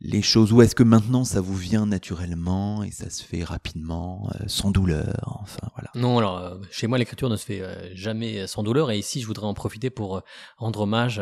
Speaker 1: les choses Ou est-ce que maintenant ça vous vient naturellement et ça se fait rapidement, euh, sans douleur Enfin voilà.
Speaker 2: Non, alors euh, chez moi l'écriture ne se fait euh, jamais sans douleur et ici je voudrais en profiter pour rendre hommage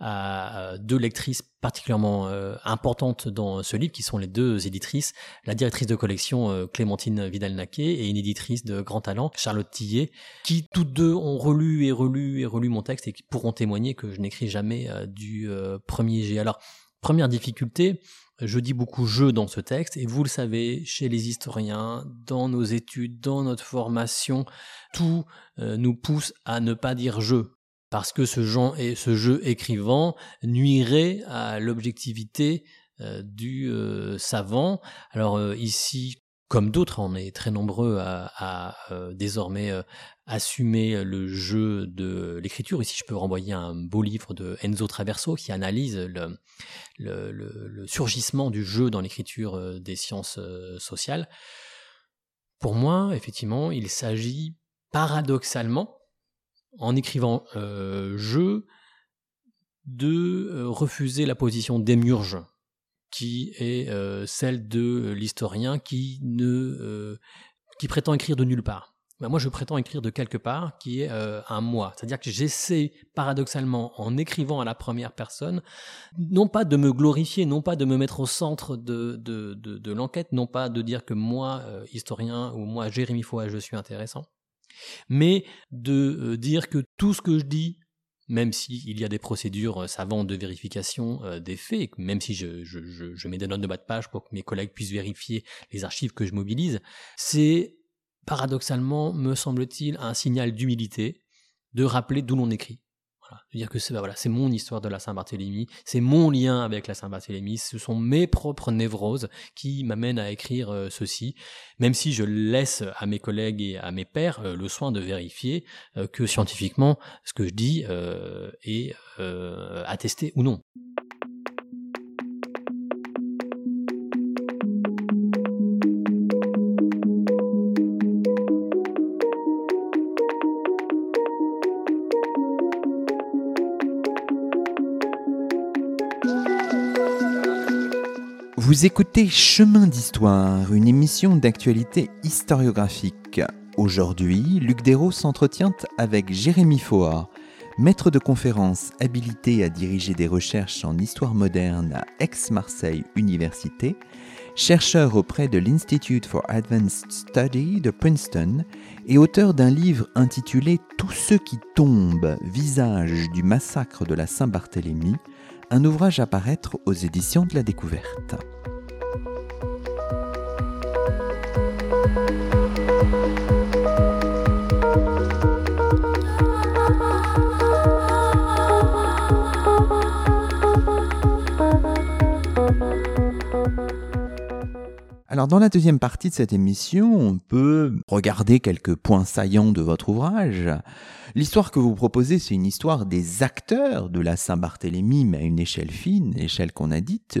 Speaker 2: à deux lectrices particulièrement importantes dans ce livre qui sont les deux éditrices, la directrice de collection Clémentine Vidal-Naquet et une éditrice de grand talent Charlotte Tillet qui toutes deux ont relu et relu et relu mon texte et qui pourront témoigner que je n'écris jamais du premier jet. Alors Première difficulté, je dis beaucoup je dans ce texte, et vous le savez, chez les historiens, dans nos études, dans notre formation, tout euh, nous pousse à ne pas dire je, parce que ce, et ce jeu écrivant nuirait à l'objectivité euh, du euh, savant. Alors ici, comme d'autres, on est très nombreux à, désormais assumer le jeu de l'écriture. Ici, je peux renvoyer un beau livre de Enzo Traverso qui analyse le, surgissement du jeu dans l'écriture euh, des sciences euh, sociales. Pour moi, effectivement, il s'agit paradoxalement, en écrivant euh, jeu, de refuser la position d'émurge qui est celle de l'historien qui ne qui prétend écrire de nulle part. Bah, moi je prétends écrire de quelque part qui est euh, un moi. C'est-à-dire que j'essaie paradoxalement en écrivant à la première personne, non pas de me glorifier, non pas de me mettre au centre de, de, l'enquête, non pas de dire que moi, euh, historien, ou moi, Jérémy Fouet, je suis intéressant, Mais de dire que tout ce que je dis même s'il y a des procédures euh, savantes de vérification euh, des faits, même si je, je, je, je, mets des notes de bas de page pour que mes collègues puissent vérifier les archives que je mobilise, c'est paradoxalement, me semble-t-il, un signal d'humilité de rappeler d'où l'on écrit. Dire que c'est bah c'est mon histoire de la Saint-Barthélemy, c'est mon lien avec la Saint-Barthélemy, ce sont mes propres névroses qui m'amènent à écrire euh, ceci, même si je laisse à mes collègues et à mes pairs euh, le soin de vérifier euh, que scientifiquement ce que je dis est attesté ou non.
Speaker 1: Vous écoutez Chemin d'Histoire, une émission d'actualité historiographique. Aujourd'hui, Luc Dérault s'entretient avec Jérémy Foa, maître de conférence habilité à diriger des recherches en histoire moderne à Aix-Marseille Université, chercheur auprès de l'Institute for Advanced Study de Princeton et auteur d'un livre intitulé Tous ceux qui tombent, visage du massacre de la Saint-Barthélemy, un ouvrage à paraître aux éditions de la découverte. Alors dans la deuxième partie de cette émission, on peut regarder quelques points saillants de votre ouvrage. L'histoire que vous proposez, c'est une histoire des acteurs de la Saint-Barthélemy, mais à une échelle fine, l'échelle qu'on a dite,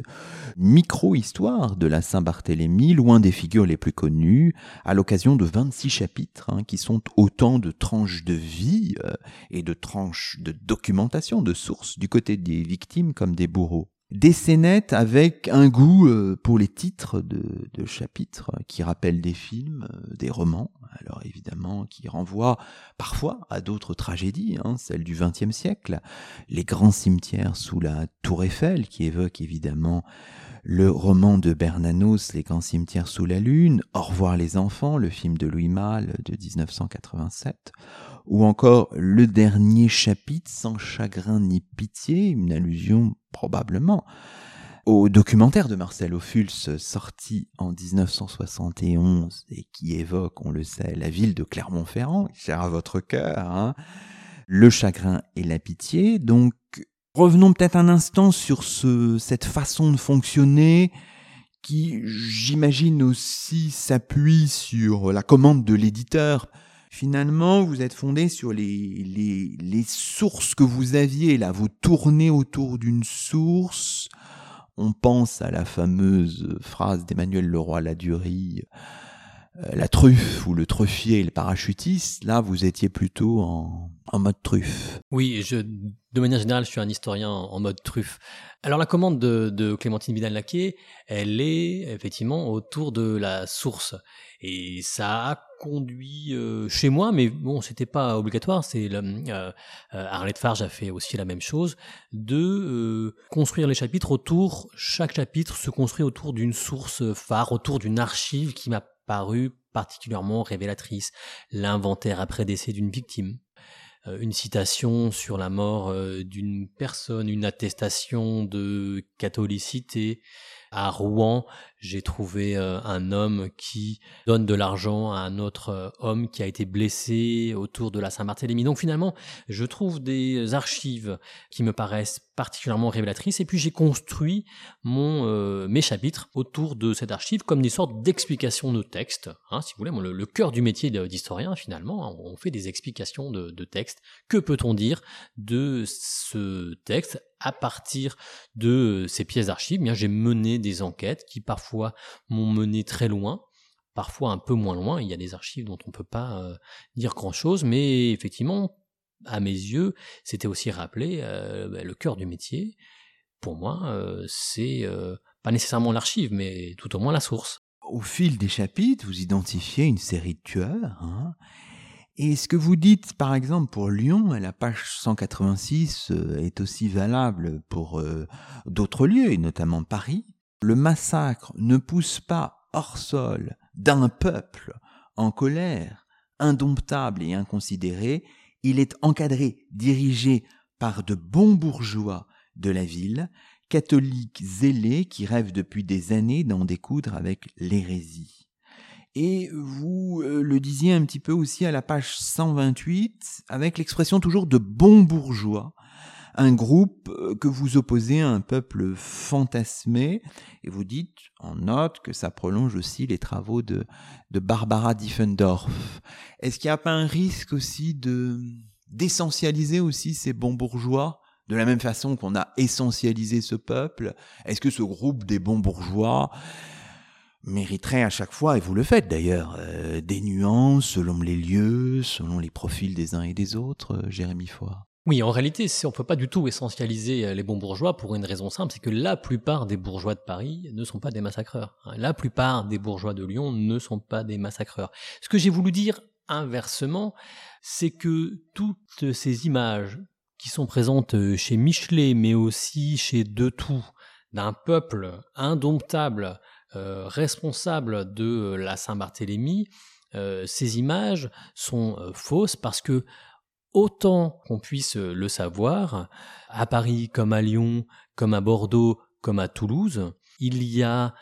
Speaker 1: micro-histoire de la Saint-Barthélemy, loin des figures les plus connues, à l'occasion de 26 chapitres, hein, qui sont autant de tranches de vie euh, et de tranches de documentation, de sources, du côté des victimes comme des bourreaux des scénettes avec un goût euh, pour les titres de, chapitres qui rappellent des films, euh, des romans, alors évidemment qui renvoient parfois à d'autres tragédies, hein, celles du XXe siècle, les grands cimetières sous la tour Eiffel qui évoque évidemment le roman de Bernanos, Les grands cimetières sous la lune, Au revoir les enfants, le film de Louis Malle de 1987, ou encore le dernier chapitre, Sans chagrin ni pitié, une allusion probablement au documentaire de Marcel Ophuls sorti en 1971 et qui évoque, on le sait, la ville de Clermont-Ferrand, cher à votre cœur, hein, le chagrin et la pitié. Donc, revenons peut-être un instant sur ce, cette façon de fonctionner qui, j'imagine aussi, s'appuie sur la commande de l'éditeur finalement, vous êtes fondé sur les, les, sources que vous aviez là. Vous tournez autour d'une source. On pense à la fameuse phrase d'Emmanuel Leroy-Ladurie, euh, la truffe ou le truffier et le parachutiste. Là, vous étiez plutôt en, en mode truffe.
Speaker 2: Oui, de manière générale, je suis un historien en mode truffe. Alors la commande de, de Clémentine Vidal-Laquet, elle est effectivement autour de la source. Et ça a conduit euh, chez moi, mais bon, c'était pas obligatoire. C'est euh, euh, Arlette Farge a fait aussi la même chose, de euh, construire les chapitres autour. Chaque chapitre se construit autour d'une source phare, autour d'une archive qui m'a paru particulièrement révélatrice. L'inventaire après décès d'une victime, une citation sur la mort d'une personne, une attestation de catholicité. À Rouen, j'ai trouvé euh, un homme qui donne de l'argent à un autre euh, homme qui a été blessé autour de la Saint-Barthélemy. Donc finalement, je trouve des archives qui me paraissent particulièrement révélatrices. Et puis j'ai construit mon, euh, mes chapitres autour de cette archive comme des sortes d'explications de texte. Hein, si vous voulez, le, cœur du métier d'historien, finalement, hein, on fait des explications de, de texte. Que peut-on dire de ce texte à partir de ces pièces d'archives, eh j'ai mené des enquêtes qui parfois m'ont mené très loin, parfois un peu moins loin. Il y a des archives dont on ne peut pas euh, dire grand-chose, mais effectivement, à mes yeux, c'était aussi rappelé euh, bah, le cœur du métier. Pour moi, euh, c'est pas nécessairement l'archive, mais tout au moins la source.
Speaker 1: Au fil des chapitres, vous identifiez une série de tueurs. Hein. et ce que vous dites, par exemple, pour Lyon, à la page 186, est aussi valable pour d'autres lieux, et notamment Paris le massacre ne pousse pas hors sol d'un peuple en colère indomptable et inconsidéré, il est encadré, dirigé par de bons bourgeois de la ville, catholiques zélés qui rêvent depuis des années d'en découdre avec l'hérésie. Et vous euh, le disiez un petit peu aussi à la page 128, avec l'expression toujours de bons bourgeois, un groupe euh, que vous opposez à un peuple fantasmé, et vous dites en note que ça prolonge aussi les travaux de, de Barbara Diffendorf. Est-ce qu'il n'y a pas un risque aussi de d'essentialiser aussi ces bons bourgeois de la même façon qu'on a essentialisé ce peuple? Est-ce que ce groupe des bons bourgeois mériterait à chaque fois, et vous le faites d'ailleurs, euh, des nuances selon les lieux, selon les profils des uns et des autres, euh, Jérémy Foy
Speaker 2: oui, en réalité, on ne peut pas du tout essentialiser euh, les bons bourgeois pour une raison simple, c'est que la plupart des bourgeois de Paris ne sont pas des massacreurs. Hein. La plupart des bourgeois de Lyon ne sont pas des massacreurs. Ce que j'ai voulu dire inversement, c'est que toutes ces images qui sont présentes chez Michelet, mais aussi chez Detout, d'un peuple indomptable, euh, responsable de la Saint-Barthélemy, euh, ces images sont fausses parce que autant qu'on puisse le savoir, à Paris comme à Lyon, comme à Bordeaux, comme à Toulouse, il y a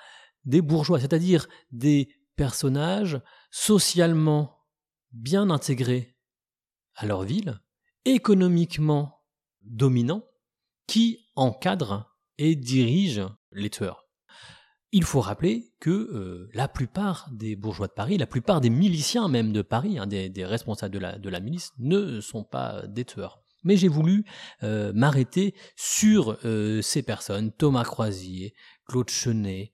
Speaker 2: des bourgeois, c'est-à-dire des personnages socialement bien intégrés à leur ville, économiquement dominants, qui encadrent et dirigent les tueurs. Il faut rappeler que euh, la plupart des bourgeois de Paris, la plupart des miliciens même de Paris, hein, des, responsables de la, milice, ne sont pas des tueurs. Mais j'ai voulu euh, m'arrêter sur euh, ces personnes, Thomas Croisier, Claude Chenet,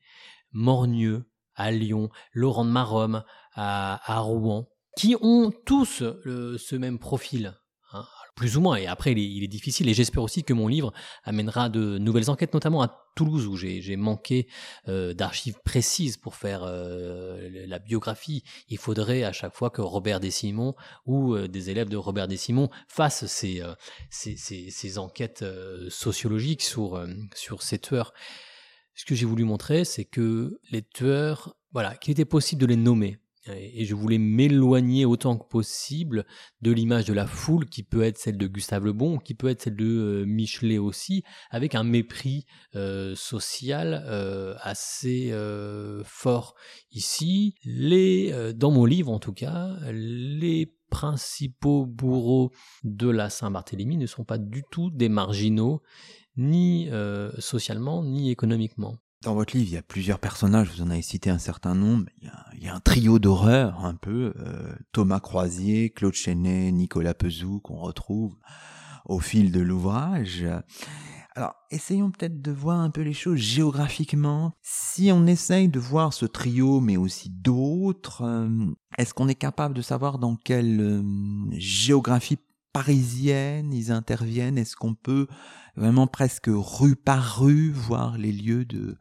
Speaker 2: Mornieux à Lyon, Laurent de Marome à, Rouen, qui ont tous ce même profil, plus ou moins. Et après, il est, difficile. Et j'espère aussi que mon livre amènera de nouvelles enquêtes, notamment à Toulouse, où j'ai manqué euh, d'archives précises pour faire euh, la biographie. Il faudrait à chaque fois que Robert Desimon ou euh, des élèves de Robert Desimon fassent ces, enquêtes sociologiques sur, sur ces tueurs. Ce que j'ai voulu montrer, c'est que les tueurs, voilà, qu'il était possible de les nommer et je voulais m'éloigner autant que possible de l'image de la foule qui peut être celle de Gustave Le Bon, qui peut être celle de euh, Michelet aussi, avec un mépris euh, social euh, assez fort. Ici, les, dans mon livre en tout cas, les principaux bourreaux de la Saint-Barthélemy ne sont pas du tout des marginaux, ni socialement, ni économiquement.
Speaker 1: Dans votre livre, il y a plusieurs personnages, vous en avez cité un certain nombre. Il y a, un trio d'horreur, un peu. Euh, Thomas Croisier, Claude Chenet, Nicolas Pezou, qu'on retrouve au fil de l'ouvrage. Alors, essayons peut-être de voir un peu les choses géographiquement. Si on essaye de voir ce trio, mais aussi d'autres, euh, est-ce qu'on est capable de savoir dans quelle euh, géographie parisienne ils interviennent Est-ce qu'on peut vraiment presque rue par rue voir les lieux de,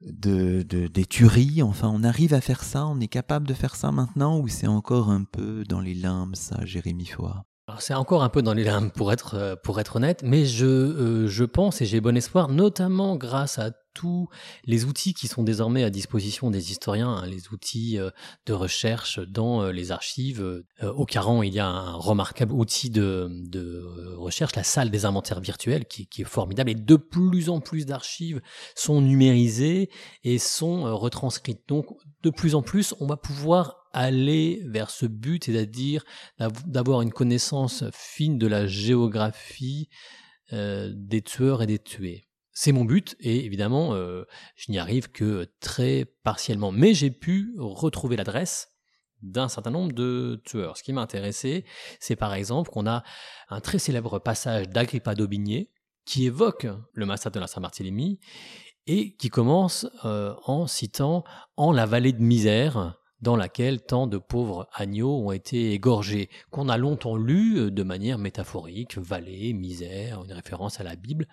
Speaker 1: de, des tueries? Enfin, on arrive à faire ça On est capable de faire ça maintenant Ou c'est encore un peu dans les limbes, ça, Jérémy Foy
Speaker 2: c'est encore un peu dans les limbes pour être euh, pour être honnête, mais je euh, je pense et j'ai bon espoir, notamment grâce à tous les outils qui sont désormais à disposition des historiens, hein, les outils euh, de recherche dans euh, les archives. Euh, au Caran, il y a un remarquable outil de, recherche, la salle des inventaires virtuels, qui, est formidable. Et de plus en plus d'archives sont numérisées et sont retranscrites. Donc, de plus en plus, on va pouvoir aller vers ce but, c'est-à-dire d'avoir une connaissance fine de la géographie des tueurs et des tués. C'est mon but et évidemment, euh, je n'y arrive que très partiellement. Mais j'ai pu retrouver l'adresse d'un certain nombre de tueurs. Ce qui m'a intéressé, c'est par exemple qu'on a un très célèbre passage d'Agrippa d'Aubigné qui évoque le massacre de la Saint-Barthélemy et qui commence euh, en citant en la vallée de misère dans laquelle tant de pauvres agneaux ont été égorgés, qu'on a longtemps lu de manière métaphorique, vallée, misère, une référence à la Bible.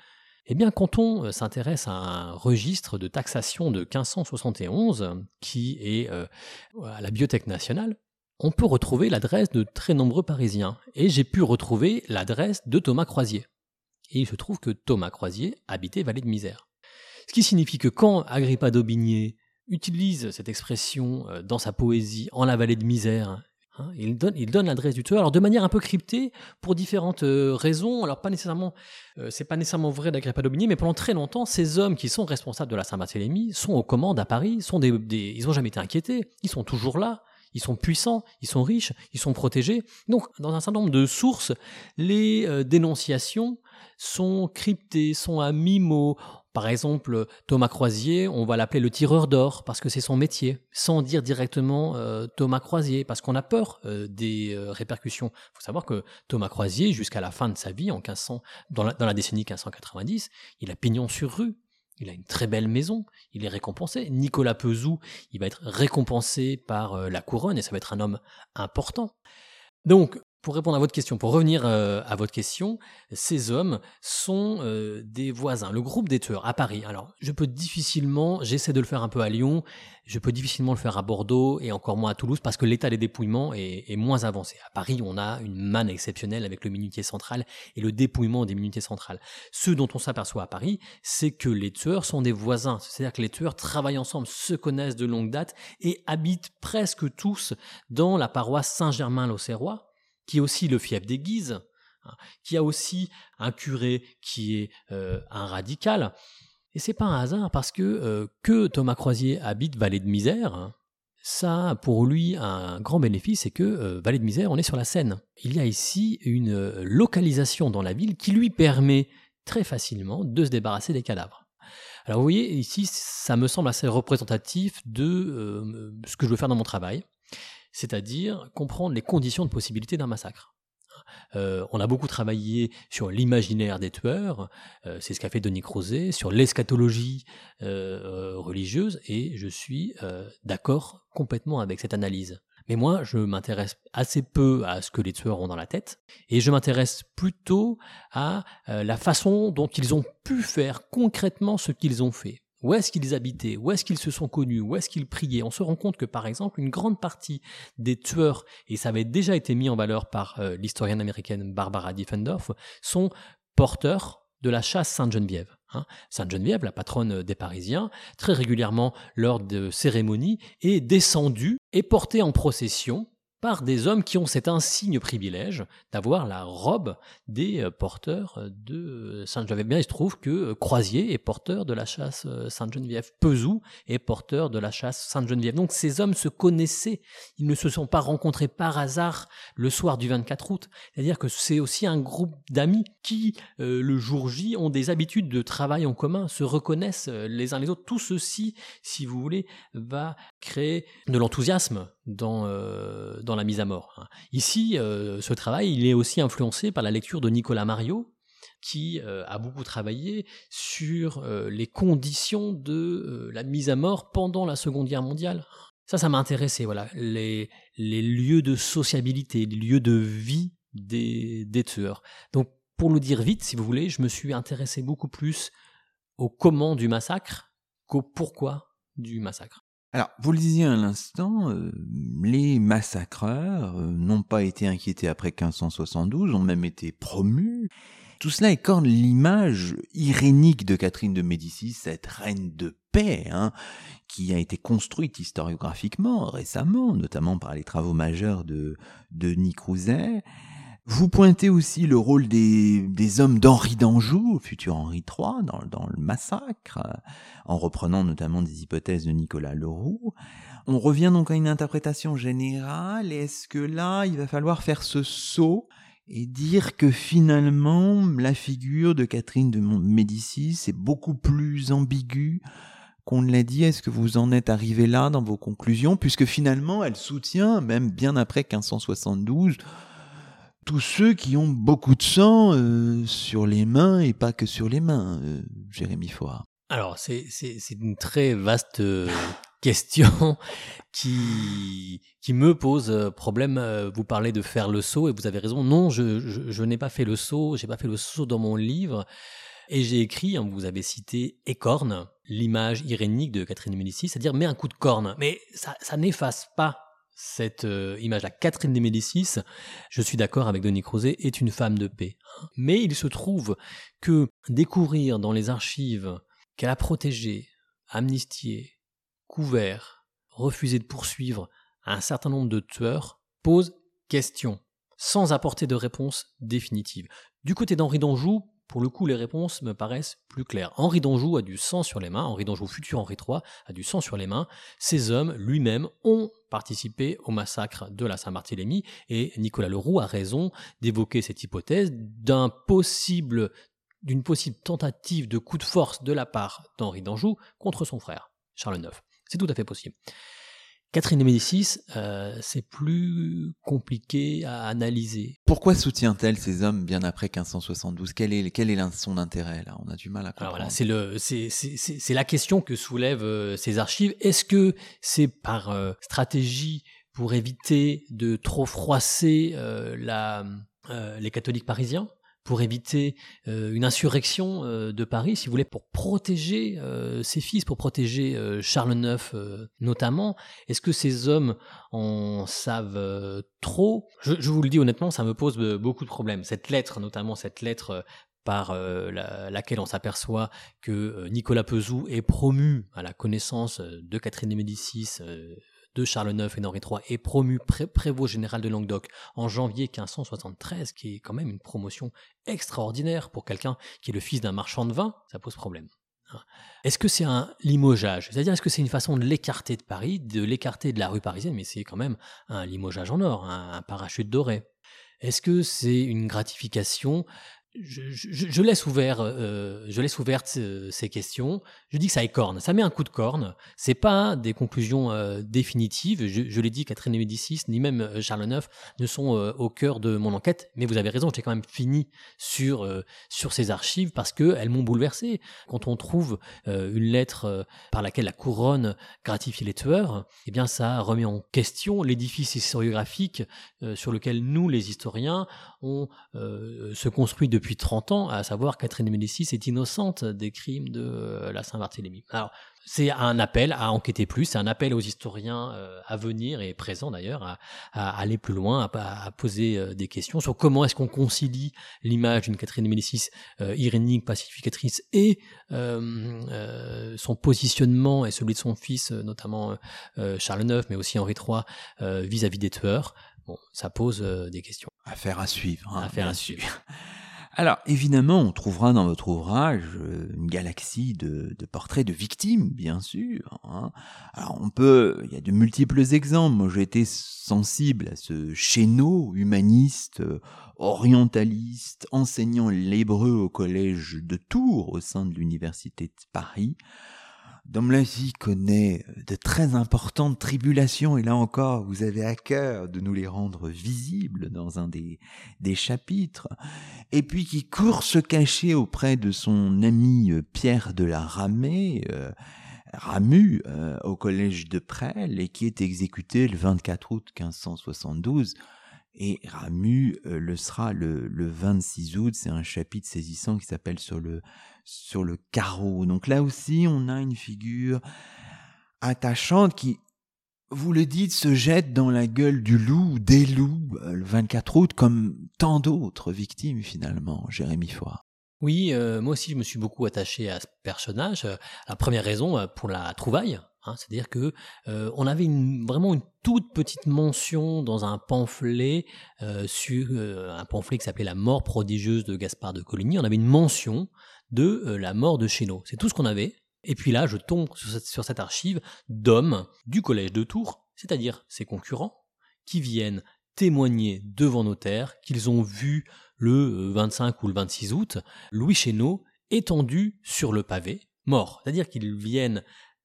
Speaker 2: Eh bien, quand on euh, s'intéresse à un registre de taxation de 1571, qui est euh, à la Bibliothèque nationale, on peut retrouver l'adresse de très nombreux Parisiens. Et j'ai pu retrouver l'adresse de Thomas Croisier. Et il se trouve que Thomas Croisier habitait Vallée de Misère. Ce qui signifie que quand Agrippa d'Aubigné utilise cette expression euh, dans sa poésie en la vallée de misère, Hein. il donne, l'adresse du tueur, alors de manière un peu cryptée pour différentes euh, raisons. Alors pas nécessairement, euh, c'est pas nécessairement vrai d'Agrippa d'Aubigny, mais pendant très longtemps, ces hommes qui sont responsables de la Saint-Barthélemy sont aux commandes à Paris, ils ont jamais été inquiétés, ils sont toujours là. Ils sont puissants, ils sont riches, ils sont protégés. Donc, dans un certain nombre de sources, les euh, dénonciations sont cryptées, sont à mi-mot. Par exemple, Thomas Croisier, on va l'appeler le tireur d'or parce que c'est son métier, sans dire directement euh, Thomas Croisier, parce qu'on a peur euh, des euh, répercussions. Il faut savoir que Thomas Croisier, jusqu'à la fin de sa vie, en 1500, dans la, décennie 1590, il a pignon sur rue. Il a une très belle maison, il est récompensé. Nicolas Pezou, il va être récompensé par la couronne et ça va être un homme important. Donc, pour répondre à votre question, pour revenir euh, à votre question, ces hommes sont euh, des voisins, le groupe des tueurs à Paris. Alors, je peux difficilement, j'essaie de le faire un peu à Lyon, je peux difficilement le faire à Bordeaux et encore moins à Toulouse parce que l'état des dépouillements est, est, moins avancé. À Paris, on a une manne exceptionnelle avec le minutier central et le dépouillement des minutiers centrales. Ce dont on s'aperçoit à Paris, c'est que les tueurs sont des voisins, c'est-à-dire que les tueurs travaillent ensemble, se connaissent de longue date et habitent presque tous dans la paroisse Saint-Germain-l'Auxerrois qui est aussi le fief des Guises, hein, qui a aussi un curé qui est euh, un radical. Et c'est pas un hasard parce que euh, que Thomas Croisier habite Vallée de Misère, hein, ça a pour lui un grand bénéfice, c'est que euh, Vallée de Misère, on est sur la Seine. Il y a ici une localisation dans la ville qui lui permet très facilement de se débarrasser des cadavres. Alors vous voyez, ici, ça me semble assez représentatif de ce que je veux faire dans mon travail c'est-à-dire comprendre les conditions de possibilité d'un massacre. Euh, on a beaucoup travaillé sur l'imaginaire des tueurs, euh, c'est ce qu'a fait Denis Crozet, sur l'eschatologie euh, religieuse, et je suis d'accord complètement avec cette analyse. Mais moi, je m'intéresse assez peu à ce que les tueurs ont dans la tête, et je m'intéresse plutôt à la façon dont ils ont pu faire concrètement ce qu'ils ont fait. Où est-ce qu'ils habitaient? Où est-ce qu'ils se sont connus? Où est-ce qu'ils priaient? On se rend compte que, par exemple, une grande partie des tueurs, et ça avait déjà été mis en valeur par euh, l'historienne américaine Barbara Diffendorf, sont porteurs de la chasse Sainte-Geneviève. Hein. Sainte-Geneviève, la patronne des Parisiens, très régulièrement lors de cérémonies, est descendue et portée en procession par des hommes qui ont cet insigne privilège d'avoir la robe des euh, porteurs de Sainte-Geneviève. Bien, il se trouve que euh, Croisier est porteur de la chasse euh, Sainte-Geneviève, Pezou est porteur de la chasse Sainte-Geneviève. Donc ces hommes se connaissaient, ils ne se sont pas rencontrés par hasard le soir du 24 août. C'est-à-dire que c'est aussi un groupe d'amis qui, le jour J, ont des habitudes de travail en commun, se reconnaissent les uns les autres. Tout ceci, si vous voulez, va créer de l'enthousiasme dans, euh, dans la mise à mort. Hein. Ici, euh, ce travail, il est aussi influencé par la lecture de Nicolas Mario, qui euh, a beaucoup travaillé sur les conditions de la mise à mort pendant la Seconde Guerre mondiale. Ça, ça m'a intéressé, voilà, les, les lieux de sociabilité, les lieux de vie des, des tueurs. Donc, pour le dire vite, si vous voulez, je me suis intéressé beaucoup plus au comment du massacre qu'au pourquoi du massacre.
Speaker 1: Alors, vous le disiez à l'instant, euh, les massacreurs euh, n'ont pas été inquiétés après 1572, ont même été promus. Tout cela écorne l'image irénique de Catherine de Médicis, cette reine de paix, hein, qui a été construite historiographiquement récemment, notamment par les travaux majeurs de Denis Crouzet. Vous pointez aussi le rôle des, hommes d'Henri d'Anjou, futur Henri III, dans, dans, le massacre, en reprenant notamment des hypothèses de Nicolas Leroux. On revient donc à une interprétation générale. Est-ce que là, il va falloir faire ce saut et dire que finalement, la figure de Catherine de Médicis est beaucoup plus ambiguë qu'on ne l'a dit? Est-ce que vous en êtes arrivé là dans vos conclusions Puisque finalement, elle soutient, même bien après 1572, tous ceux qui ont beaucoup de sang euh, sur les mains et pas que sur les mains, euh, Jérémy Foire.
Speaker 2: Alors, c'est une très vaste euh, question qui, me pose problème. Vous parlez de faire le saut et vous avez raison. Non, je, n'ai pas fait le saut. J'ai pas fait le saut dans mon livre. Et j'ai écrit, hein, vous avez cité Écorne, l'image irénique de Catherine de c'est-à-dire mets un coup de corne. Mais ça n'efface pas cette euh, image-là. Catherine de Médicis, je suis d'accord avec Denis Crozet, est une femme de paix. Mais il se trouve que découvrir dans les archives qu'elle a protégé, amnistié, couvert, refusé de poursuivre un certain nombre de tueurs, pose question, sans apporter de réponse définitive. Du côté d'Henri d'Anjou, pour le coup, les réponses me paraissent plus claires. Henri d'Anjou a du sang sur les mains, Henri d'Anjou, futur Henri III, a du sang sur les mains. Ces hommes, lui-même, ont participé au massacre de la Saint-Barthélemy et Nicolas Leroux a raison d'évoquer cette hypothèse d'une possible tentative de coup de force de la part d'Henri d'Anjou contre son frère, Charles IX. C'est tout à fait possible. Catherine de Médicis, euh, c'est plus compliqué à analyser.
Speaker 1: Pourquoi soutient-elle ces hommes bien après 1572 Quel est, quel est son intérêt là? On a du mal à comprendre.
Speaker 2: voilà, c'est le, c'est, c'est, la question que soulèvent euh, ces archives. Est-ce que c'est par euh, stratégie pour éviter de trop froisser la, les catholiques parisiens? Pour éviter euh, une insurrection euh, de Paris, si vous voulez, pour protéger euh, ses fils, pour protéger Charles IX notamment. Est-ce que ces hommes en savent trop? Je, vous le dis honnêtement, ça me pose beaucoup de problèmes. Cette lettre, notamment cette lettre par laquelle on s'aperçoit que Nicolas Pezou est promu à la connaissance de Catherine de Médicis de Charles IX et d'Henri III est promu prévôt général de Languedoc en janvier 1573, qui est quand même une promotion extraordinaire pour quelqu'un qui est le fils d'un marchand de vin, ça pose problème. Hein. Est-ce que c'est un limogeage? C'est-à-dire, est-ce que c'est une façon de l'écarter de Paris, de l'écarter de la rue parisienne? Mais c'est quand même un limogeage en or, un parachute doré. Est-ce que c'est une gratification je, laisse ouvert, euh, ouvertes euh, ces questions. Je dis que ça écorne, ça met un coup de corne. C'est pas des conclusions euh, définitives. Je, l'ai dit, Catherine de Médicis ni même Charles IX ne sont au cœur de mon enquête. Mais vous avez raison, j'ai quand même fini sur sur ces archives parce que elles m'ont bouleversé. Quand on trouve une lettre par laquelle la couronne gratifie les tueurs, eh bien ça remet en question l'édifice historiographique sur lequel nous, les historiens, on se construit depuis depuis 30 ans, à savoir Catherine de Médicis est innocente des crimes de euh, la Saint-Barthélemy. Alors, c'est un appel à enquêter plus, c'est un appel aux historiens euh, à venir et présents d'ailleurs à, aller plus loin, à, poser euh, des questions sur comment est-ce qu'on concilie l'image d'une Catherine de Médicis irénique, pacificatrice et son positionnement et celui de son fils, notamment Charles IX, mais aussi Henri III, vis-à-vis des tueurs. Bon, ça pose des questions.
Speaker 1: Affaire à suivre.
Speaker 2: Hein, Affaire à suivre.
Speaker 1: Alors, évidemment, on trouvera dans votre ouvrage euh, une galaxie de, portraits de victimes, bien sûr. Hein. Alors, on peut, il y a de multiples exemples. Moi, j'ai été sensible à ce chéneau humaniste, euh, orientaliste, enseignant l'hébreu au collège de Tours, au sein de l'université de Paris. Domlazi connaît euh, de très importantes tribulations et là encore, vous avez à cœur de nous les rendre visibles dans un des, chapitres. Et puis qui court se cacher auprès de son ami euh, Pierre de la Ramée, euh, Ramu, au collège de Presles et qui est exécuté le 24 août 1572 et Ramu le sera le 26 août. C'est un chapitre saisissant qui s'appelle sur le sur le carreau. Donc là aussi, on a une figure attachante qui, vous le dites, se jette dans la gueule du loup, des loups, euh, le 24 août, comme tant d'autres victimes finalement, Jérémy Foy.
Speaker 2: Oui, euh, moi aussi je me suis beaucoup attaché à ce personnage. La première raison euh, pour la trouvaille, hein, c'est-à-dire que on avait vraiment une toute petite mention dans un pamphlet sur un pamphlet qui s'appelait La mort prodigieuse de Gaspard de Coligny. On avait une mention de euh, la mort de Chénaud. C'est tout ce qu'on avait. Et puis là, je tombe sur cette, archive d'hommes du collège de Tours, c'est-à-dire ses concurrents, qui viennent témoigner devant notaire qu'ils ont vu le 25 euh, ou le 26 août Louis Chénaud étendu sur le pavé, mort. C'est-à-dire qu'ils viennent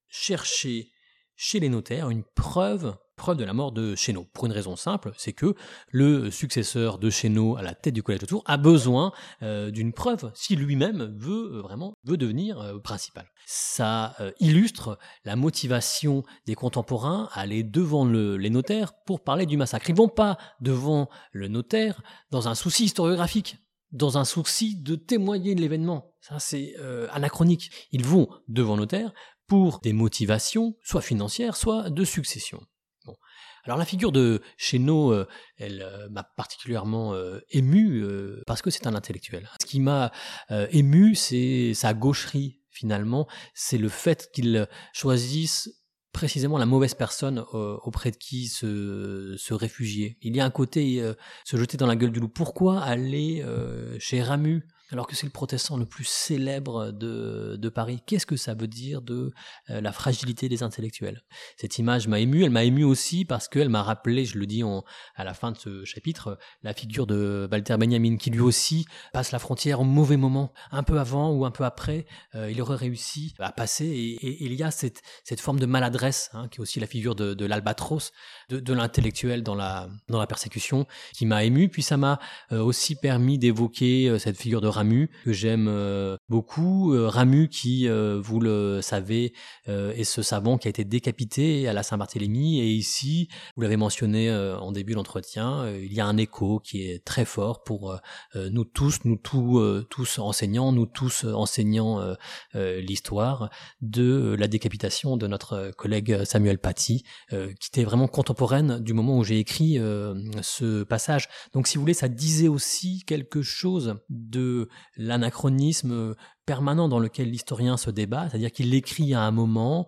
Speaker 2: chercher chez les notaires une preuve preuve de la mort de Chénaud. Pour une raison simple, c'est que le successeur de Chénaud à la tête du collège de Tours a besoin euh, d'une preuve si lui-même veut euh, vraiment veut devenir euh, principal. Ça illustre la motivation des contemporains à aller devant les notaires pour parler du massacre. Ils vont pas devant le notaire dans un souci historiographique dans un souci de témoigner de l'événement. Ça, c'est anachronique. Ils vont devant le notaire pour des motivations, soit financières, soit de succession. Alors la figure de Chénaud, euh, elle euh, m'a particulièrement euh, ému parce que c'est un intellectuel. Ce qui m'a ému, c'est sa gaucherie finalement, c'est le fait qu'il choisisse précisément la mauvaise personne auprès de qui se, se réfugier. Il y a un côté se jeter dans la gueule du loup. Pourquoi aller chez Ramu? Alors que c'est le protestant le plus célèbre de, de Paris. Qu'est-ce que ça veut dire de euh, la fragilité des intellectuels? Cette image m'a ému, elle m'a ému aussi parce qu'elle m'a rappelé, je le dis en, à la fin de ce chapitre, la figure de Walter Benjamin qui lui aussi passe la frontière au mauvais moment, un peu avant ou un peu après, euh, il aurait réussi à passer et, il y a cette, cette forme de maladresse hein, qui est aussi la figure de, l'albatros, de, de l'intellectuel dans la, dans la persécution qui m'a ému, puis ça m'a euh, aussi permis d'évoquer cette figure de Ramu que j'aime euh, beaucoup. Euh, Ramu qui, euh, vous le savez, est ce savant qui a été décapité à la Saint-Barthélemy. Et ici, vous l'avez mentionné en début d'entretien, il y a un écho qui est très fort pour nous tous, nous tous, tous enseignants, nous tous enseignants l'histoire de la décapitation de notre collègue Samuel Paty, qui était vraiment contemporaine du moment où j'ai écrit ce passage. Donc si vous voulez, ça disait aussi quelque chose de l'anachronisme permanent dans lequel l'historien se débat, c'est-à-dire qu'il l'écrit à un moment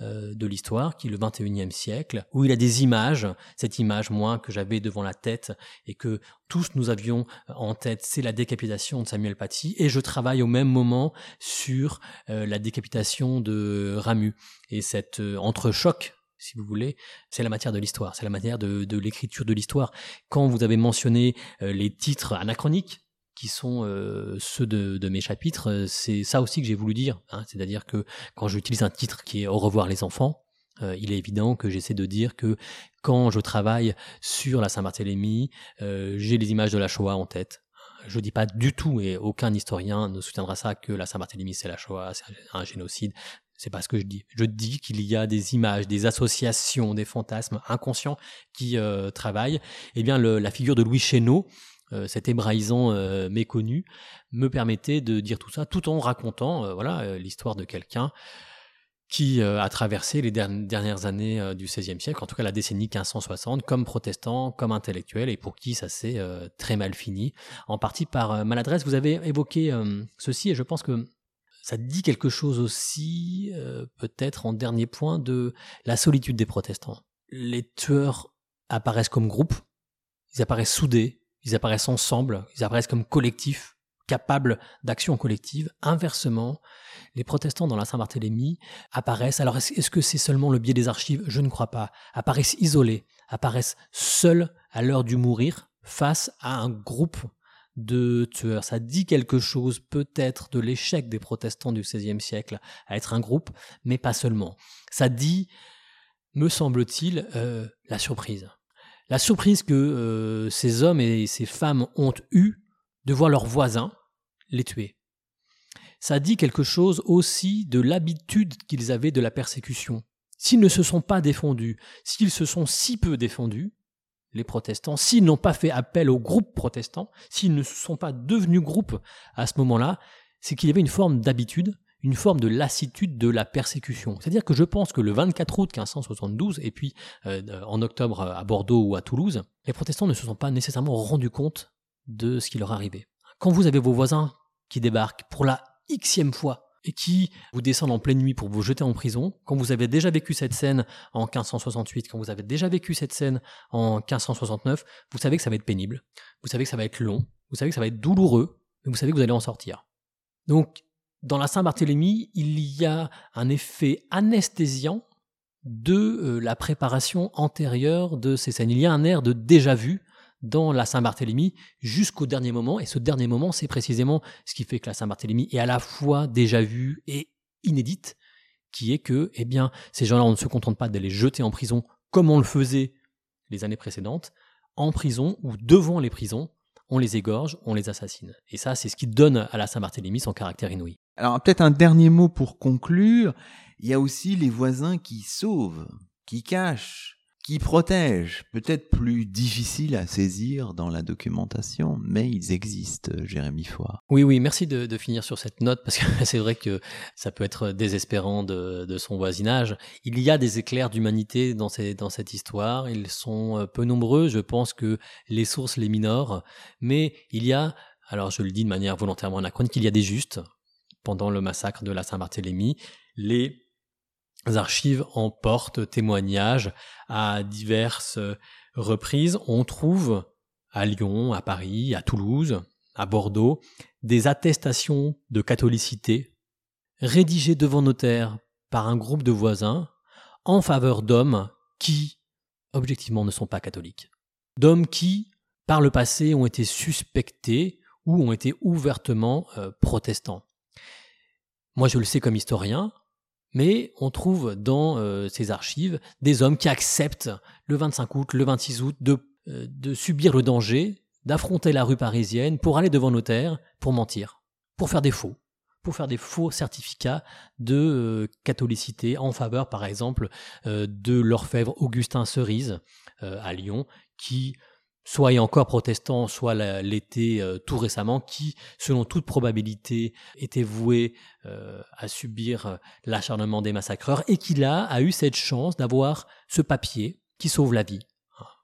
Speaker 2: euh, de l'histoire, qui est le 21e siècle, où il a des images, cette image, moi, que j'avais devant la tête et que tous nous avions en tête, c'est la décapitation de Samuel Paty, et je travaille au même moment sur euh, la décapitation de Ramu. Et cet euh, entrechoc si vous voulez, c'est la matière de l'histoire, c'est la matière de l'écriture de l'histoire. Quand vous avez mentionné les titres anachroniques, qui sont euh, ceux de, mes chapitres, euh, c'est ça aussi que j'ai voulu dire. Hein. C'est-à-dire que quand j'utilise un titre qui est Au revoir les enfants, euh, il est évident que j'essaie de dire que quand je travaille sur la Saint-Barthélemy, j'ai les images de la Shoah en tête. Je dis pas du tout, et aucun historien ne soutiendra ça, que la Saint-Barthélemy c'est la Shoah, c'est un génocide. C'est pas ce que je dis. Je dis qu'il y a des images, des associations, des fantasmes inconscients qui travaillent. Eh bien, la figure de Louis Chéneau, cet hébraïsant euh, méconnu, me permettait de dire tout ça tout en racontant euh, voilà l'histoire de quelqu'un qui a traversé les dernières années du XVIe siècle, en tout cas la décennie 1560, comme protestant, comme intellectuel, et pour qui ça s'est très mal fini, en partie par maladresse. Vous avez évoqué ceci, et je pense que ça dit quelque chose aussi, peut-être en dernier point, de la solitude des protestants. Les tueurs apparaissent comme groupe, ils apparaissent soudés, ils apparaissent ensemble, ils apparaissent comme collectif, capables d'action collective. Inversement, les protestants dans la Saint-Barthélemy apparaissent, alors est-ce que c'est seulement le biais des archives? Je ne crois pas, apparaissent isolés, apparaissent seuls à l'heure du mourir face à un groupe de tueurs. Ça dit quelque chose peut-être de l'échec des protestants du XVIe siècle à être un groupe, mais pas seulement. Ça dit, me semble-t-il, euh, la surprise la surprise que euh, ces hommes et ces femmes ont eue de voir leurs voisins les tuer. Ça dit quelque chose aussi de l'habitude qu'ils avaient de la persécution. S'ils ne se sont pas défendus, s'ils se sont si peu défendus, les protestants, s'ils n'ont pas fait appel au groupe protestant, s'ils ne se sont pas devenus groupe à ce moment-là, c'est qu'il y avait une forme d'habitude une forme de lassitude de la persécution. C'est-à-dire que je pense que le 24 août 1572 et puis euh, en octobre à Bordeaux ou à Toulouse, les protestants ne se sont pas nécessairement rendus compte de ce qui leur arrivait. Quand vous avez vos voisins qui débarquent pour la xème fois et qui vous descendent en pleine nuit pour vous jeter en prison, quand vous avez déjà vécu cette scène en 1568, quand vous avez déjà vécu cette scène en 1569, vous savez que ça va être pénible, vous savez que ça va être long, vous savez que ça va être douloureux, mais vous savez que vous allez en sortir. Donc dans la Saint-Barthélemy, il y a un effet anesthésiant de euh, la préparation antérieure de ces scènes. Il y a un air de déjà-vu dans la Saint-Barthélemy jusqu'au dernier moment, et ce dernier moment, c'est précisément ce qui fait que la Saint-Barthélemy est à la fois déjà vue et inédite, qui est que, eh bien, ces gens-là, on ne se contente pas d'aller jeter en prison comme on le faisait les années précédentes, en prison ou devant les prisons, on les égorge, on les assassine. Et ça, c'est ce qui donne à la Saint-Barthélemy son caractère inouï.
Speaker 1: Alors peut-être un dernier mot pour conclure. Il y a aussi les voisins qui sauvent, qui cachent, qui protègent. Peut-être plus difficile à saisir dans la documentation, mais ils existent, Jérémy Foy.
Speaker 2: Oui, oui, merci de, finir sur cette note, parce que c'est vrai que ça peut être désespérant de, son voisinage. Il y a des éclairs d'humanité dans, dans cette histoire. Ils sont euh, peu nombreux. Je pense que les sources les minorent. Mais il y a alors je le dis de manière volontairement anachronique, il y a des justes, pendant le massacre de la Saint-Barthélemy, les archives en portent témoignage à diverses reprises. On trouve à Lyon, à Paris, à Toulouse, à Bordeaux, des attestations de catholicité rédigées devant notaire par un groupe de voisins en faveur d'hommes qui, objectivement, ne sont pas catholiques. D'hommes qui, par le passé, ont été suspectés ou ont été ouvertement euh, protestants. Moi, je le sais comme historien, mais on trouve dans euh, ces archives des hommes qui acceptent le 25 août, le 26 août de, euh, de subir le danger, d'affronter la rue parisienne pour aller devant notaire, pour mentir, pour faire des faux, pour faire des faux certificats de euh, catholicité en faveur, par exemple, de l'orfèvre Augustin Cerise à Lyon, qui soit est encore protestant, soit l'était euh, tout récemment, qui, selon toute probabilité, était voué euh, à subir euh, l'acharnement des massacreurs, et qui là a eu cette chance d'avoir ce papier qui sauve la vie.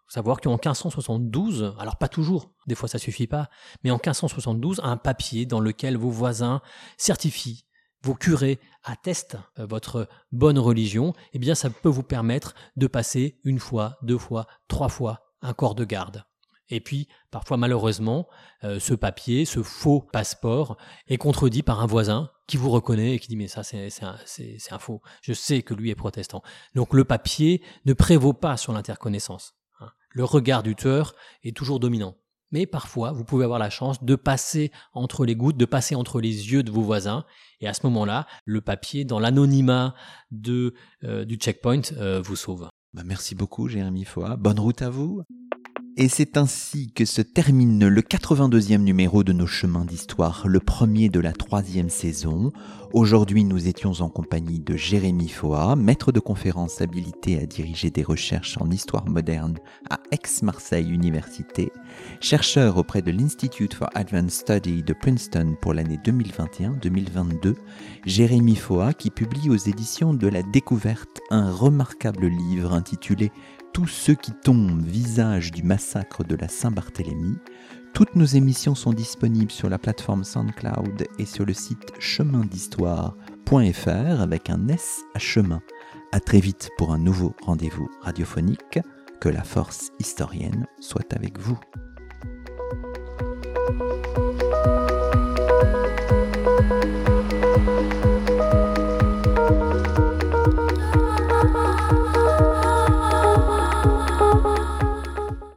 Speaker 2: Savoir qu'en 1572, alors pas toujours, des fois ça suffit pas, mais en 1572, un papier dans lequel vos voisins certifient vos curés attestent votre bonne religion, eh bien ça peut vous permettre de passer une fois, deux fois, trois fois un corps de garde. Et puis, parfois malheureusement, euh, ce papier, ce faux passeport, est contredit par un voisin qui vous reconnaît et qui dit mais ça c'est un, faux. Je sais que lui est protestant. Donc le papier ne prévaut pas sur l'interconnaissance. Hein. Le regard du tueur est toujours dominant. Mais parfois, vous pouvez avoir la chance de passer entre les gouttes, de passer entre les yeux de vos voisins. Et à ce moment-là, le papier, dans l'anonymat euh, du checkpoint, euh, vous sauve.
Speaker 1: Bah merci beaucoup, Jérémy Foa. Bonne route à vous. Et c'est ainsi que se termine le 82e numéro de nos chemins d'histoire, le premier de la troisième saison. Aujourd'hui, nous étions en compagnie de Jérémy Foa, maître de conférence habilité à diriger des recherches en histoire moderne à Aix-Marseille Université, chercheur auprès de l'Institute for Advanced Study de Princeton pour l'année 2021-2022. Jérémy Foa qui publie aux éditions de la Découverte un remarquable livre intitulé tous ceux qui tombent visage du massacre de la Saint-Barthélemy. Toutes nos émissions sont disponibles sur la plateforme SoundCloud et sur le site chemindhistoire.fr avec un S à chemin. À très vite pour un nouveau rendez-vous radiophonique. Que la force historienne soit avec vous.